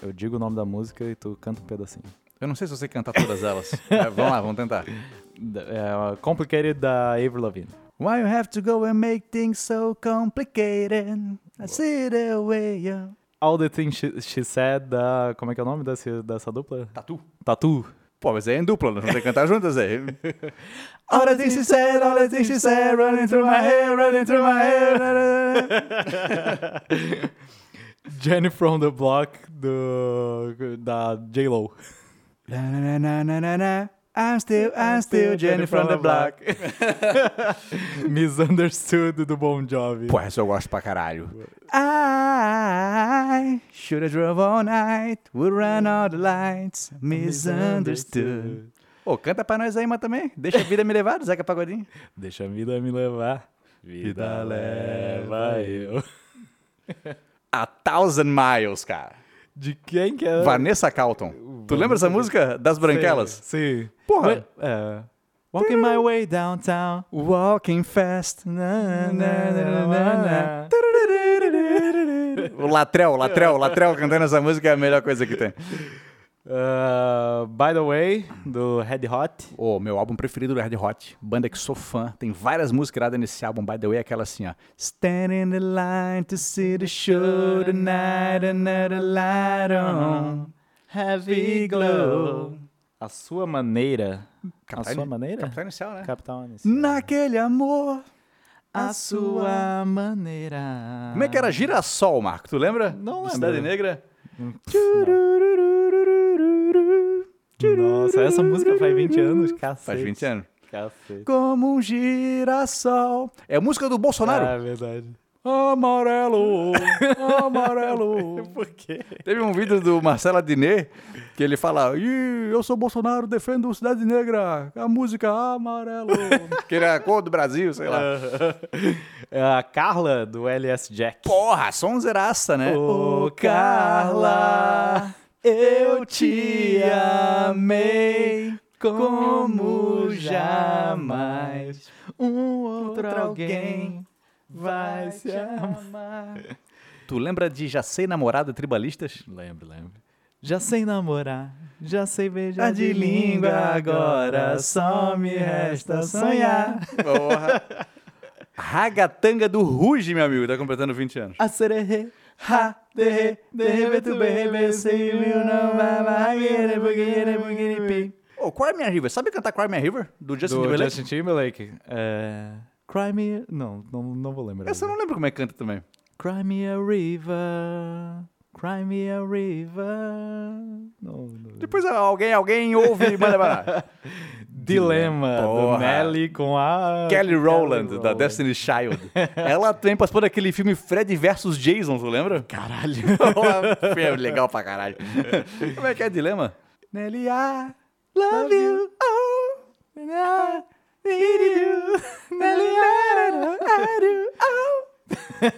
eu digo o nome da música e tu canta um pedacinho. Eu não sei se eu sei cantar todas elas. *laughs* É, vamos lá, vamos tentar. É, Complicated da Avril Lavigne. Why you have to go and make things so complicated? I see the way you... All the Things She, She Said da... Como é que é o nome desse, dessa dupla? Tatu. Tatu. Pô, mas é em dupla, nós vamos ter que cantar juntas aí. *laughs* all the things she said, all the things she said, running through my head, running through my head. *laughs* Jenny from the Block do, da J-Lo. Na, na, na, na, na, na. I'm still, I'm still Jenny from the block. Misunderstood do Bon Jovi. Pô, essa eu gosto pra caralho. I should have drove all night, would run all the lights, misunderstood. Pô, canta pra nós aí, mas também. Deixa a vida me levar, do Zeca Pagodinho. Deixa a vida me levar. Vida leva eu. *laughs* A Thousand Miles, cara. De quem que é? Vanessa Calton. Tu lembra essa música? Das Branquelas? Sim. Porra. É. Walking my way downtown. Walking fast. Na, na, na, na, na. *laughs* O Latrell, Latrell, Latrell cantando essa música é a melhor coisa que tem. Uh, by the way, do Red Hot. O meu álbum preferido do Red Hot, banda que sou fã, tem várias músicas iradas nesse álbum, by the way, aquela assim, ó. Stand in the line to see the show tonight, another light on, heavy glow. A sua maneira. Capital a sua maneira? Capital inicial, né? Capital inicial. Naquele amor, A sua maneira. Como é que era Girassol, Marco? Tu lembra? Não lembro. Cidade Negra? Nossa, essa música faz 20 anos, cacete. Faz 20 anos. Cacete. Como um girassol. É a música do Bolsonaro. Ah, é verdade. Amarelo, amarelo. *laughs* Por quê? Teve um vídeo do Marcelo Adnet que ele fala: eu sou Bolsonaro, defendo Cidade Negra, a música amarelo. *laughs* que era a cor do Brasil, sei lá. É a Carla do LS Jack. Porra, sonzeraça, né? Ô, Carla, eu te amei como jamais um outro alguém vai se amar. *laughs* Tu lembra de Já Sei Namorada Tribalistas? Lembro, lembro. Já sei namorar, já sei beijar de língua, agora só me resta sonhar. Porra. *laughs* Ragatanga do Ruge, meu amigo, tá completando 20 anos. A sererê, ha, derre, derre, tu berre, sei o não vai bugueira, bugueira, pi. Ô, Cry Me a River, sabe cantar Cry Me a River? Do Justin Do Timberlake? Justin Timberlake. É... Cry me... Não, não, não vou lembrar. Essa eu não lembro como é que canta também. Cry me a river, cry me a river. Não, não. Depois alguém, alguém ouve e manda pra lá. Dilema Porra. do Nelly com a... Kelly Rowland, da Rowland. Destiny's Child. Ela também participou daquele filme Fred vs Jason, tu lembra? Caralho. *laughs* Filme legal pra caralho. Como é que é Dilema? Nelly, I love you, oh, I need you. Nelly, I do, I do, oh.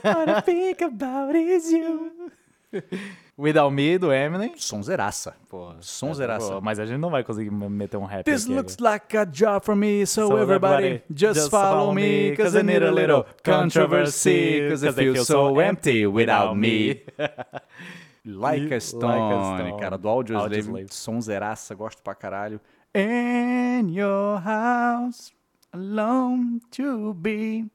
What I think about is you. Without Me, do Eminem. Sonzeraça. Pô, Sonzeraça. pô, Mas a gente não vai conseguir meter um rap This aqui looks agora. like a job for me, so, So everybody, everybody, just, just follow follow me, cause I need a little controversy, cause it feels so empty without me. *laughs* Like a Stone, Like a Stone. cara, do Audioslave, Audioslave. sonzeraça, gosto pra caralho. In your house, alone to be.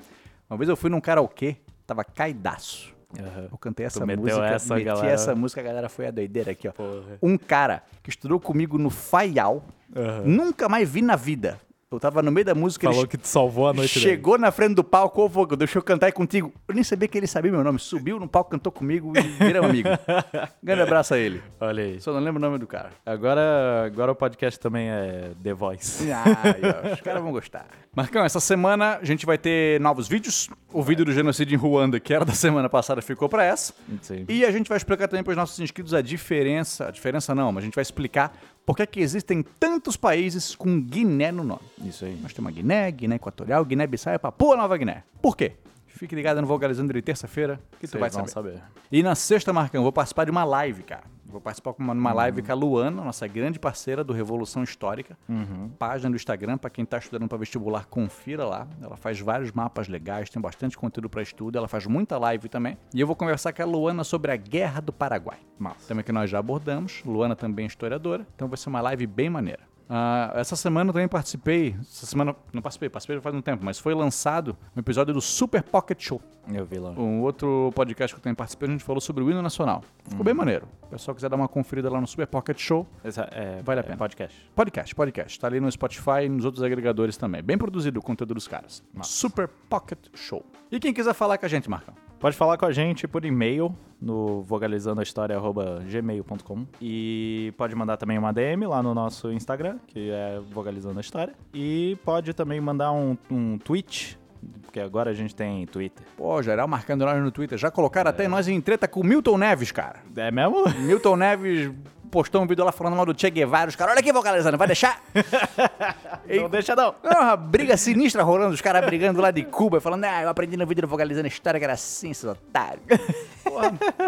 Uma vez eu fui num karaokê, tava caidaço. Aham. Eu cantei essa música, essa, meti galera. essa música, a galera foi a doideira aqui, ó. Porra. Um cara que estudou comigo no Faial, Aham. nunca mais vi na vida. Eu tava no meio da música, Falou que te salvou a noite dele. chegou na frente do palco, ô deixa eu cantar aí contigo. Eu nem sabia que ele sabia meu nome. Subiu no palco, cantou comigo e viramos amigo. *laughs* Grande abraço a ele. Olha aí. Só não lembro o nome do cara. Agora, agora o podcast também é The Voice. *laughs* Ó, os caras vão gostar. Marcão, essa semana a gente vai ter novos vídeos. O vídeo do genocídio em Ruanda, que era da semana passada, ficou pra essa. Sim. E a gente vai explicar também para os nossos inscritos a diferença. A diferença não, mas a gente vai explicar por que, que existem tantos países com Guiné no nome. Isso aí. Nós temos a Guiné, Guiné Equatorial, Guiné-Bissau e Papua Nova Guiné. Por quê? Fique ligado no Vogalizando de terça-feira, que tu Vocês vai vão saber. saber. E na sexta, Marcão, eu vou participar de uma live, cara. Vou participar de uma, numa Uhum. live com a Luana, nossa grande parceira do Revolução Histórica. Uhum. Página do Instagram, para quem tá estudando para vestibular, confira lá. Ela faz vários mapas legais, tem bastante conteúdo para estudo. Ela faz muita live também. E eu vou conversar com a Luana sobre a Guerra do Paraguai. Massa. Também que nós já abordamos. Luana também é historiadora. Então vai ser uma live bem maneira. Ah, essa semana eu também participei. Essa semana não participei, participei faz um tempo, mas foi lançado um episódio do Super Pocket Show. Eu vi lá. Um outro podcast que eu também participei, a gente falou sobre o hino nacional. Ficou bem maneiro. Se o pessoal quiser dar uma conferida lá no Super Pocket Show, Esse é, Vale a é pena. podcast. podcast, podcast. Tá ali no Spotify e nos outros agregadores também. Bem produzido o conteúdo dos caras. Super Pocket Show. E quem quiser falar com a gente, Marcão? Pode falar com a gente por e-mail no vogalizandoahistoria.gmail.com e pode mandar também uma DM lá no nosso Instagram, que é Vogalizando a História. E pode também mandar um, um tweet, porque agora a gente tem Twitter. Pô, geral marcando nós no Twitter. Já colocaram até nós em treta com o Milton Neves, cara. É mesmo? Milton Neves postou um vídeo lá falando mal do Che Guevara. Os caras, olha aqui, vocalizando, vai deixar? *laughs* E- Não deixa não. É uma briga sinistra rolando, os caras brigando lá de Cuba, falando, ah, eu aprendi no vídeo do Vocalizando a História que era assim, seus otários.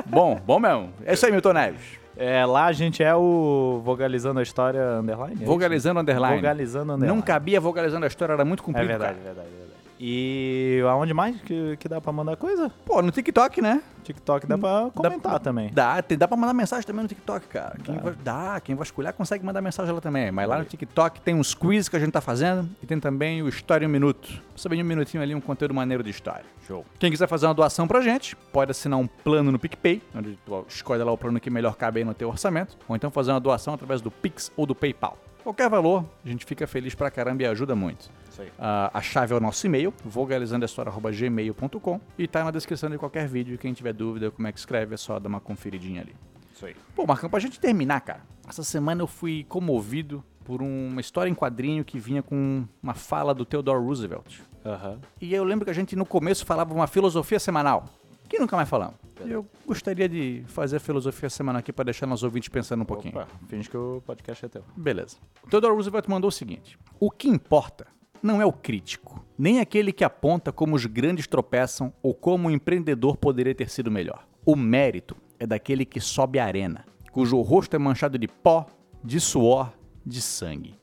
Bom, bom mesmo. É isso aí, Milton Neves. É, lá a gente é o Vogalizando a História Underline. é? Vocalizando Underline. Vogalizando Underline. Não cabia vocalizando a história, era muito É comprido, verdade, cara. verdade, verdade. E aonde mais que, que dá pra mandar coisa? Pô, no TikTok, né? TikTok dá pra comentar também. Dá, tem- dá pra mandar mensagem também no TikTok, cara. Quem vai, dá, quem vasculhar consegue mandar mensagem lá também. Mas lá no TikTok tem uns quiz que a gente tá fazendo e tem também o História em um Minuto. Em um minutinho ali um conteúdo maneiro de história. Show. Quem quiser fazer uma doação pra gente, pode assinar um plano no PicPay, onde tu escolhe lá o plano que melhor cabe aí no teu orçamento, ou então fazer uma doação através do Pix ou do PayPal. Qualquer valor, a gente fica feliz pra caramba e ajuda muito. Isso aí. Ah, a chave é o nosso e-mail, vogalizandohistoria.gmail.com e tá na descrição de qualquer vídeo. Quem tiver dúvida como é que escreve, é só dar uma conferidinha ali. Isso aí. Pô, Marcão, pra gente terminar, cara, essa semana eu fui comovido por uma história em quadrinho que vinha com uma fala do Theodore Roosevelt. Aham. E eu lembro que a gente no começo falava uma filosofia semanal, que nunca mais falamos. Eu gostaria de fazer a filosofia semanal aqui para deixar nossos ouvintes pensando um pouquinho. Opa, finge que o podcast é teu. Beleza. O Theodore Roosevelt mandou o seguinte: O que importa não é o crítico, nem aquele que aponta como os grandes tropeçam ou como o empreendedor poderia ter sido melhor. O mérito é daquele que sobe a arena, cujo rosto é manchado de pó, de suor, de sangue.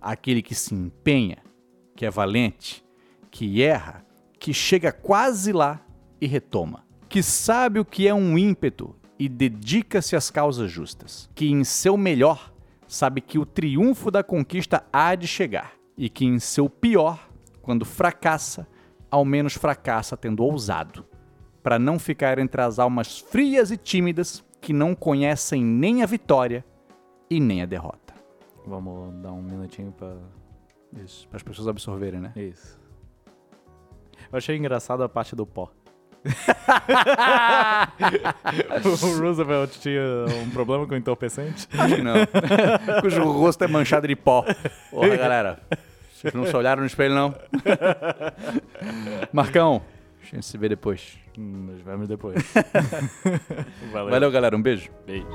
Aquele que se empenha, que é valente, que erra, que chega quase lá e retoma, que sabe o que é um ímpeto e dedica-se às causas justas, que em seu melhor sabe que o triunfo da conquista há de chegar e que em seu pior, quando fracassa, ao menos fracassa tendo ousado, para não ficar entre as almas frias e tímidas que não conhecem nem a vitória e nem a derrota. Vamos dar um minutinho para as pessoas absorverem, né? Isso. Eu achei engraçado a parte do pó. O Roosevelt tinha um problema com entorpecente? Acho que não. Cujo rosto é manchado de pó. Porra, galera. Vocês não se olharam no espelho, não? Marcão, a gente se vê depois. Hum, Nos vemos depois. *laughs* Valeu. Valeu, galera. Um beijo. Beijo.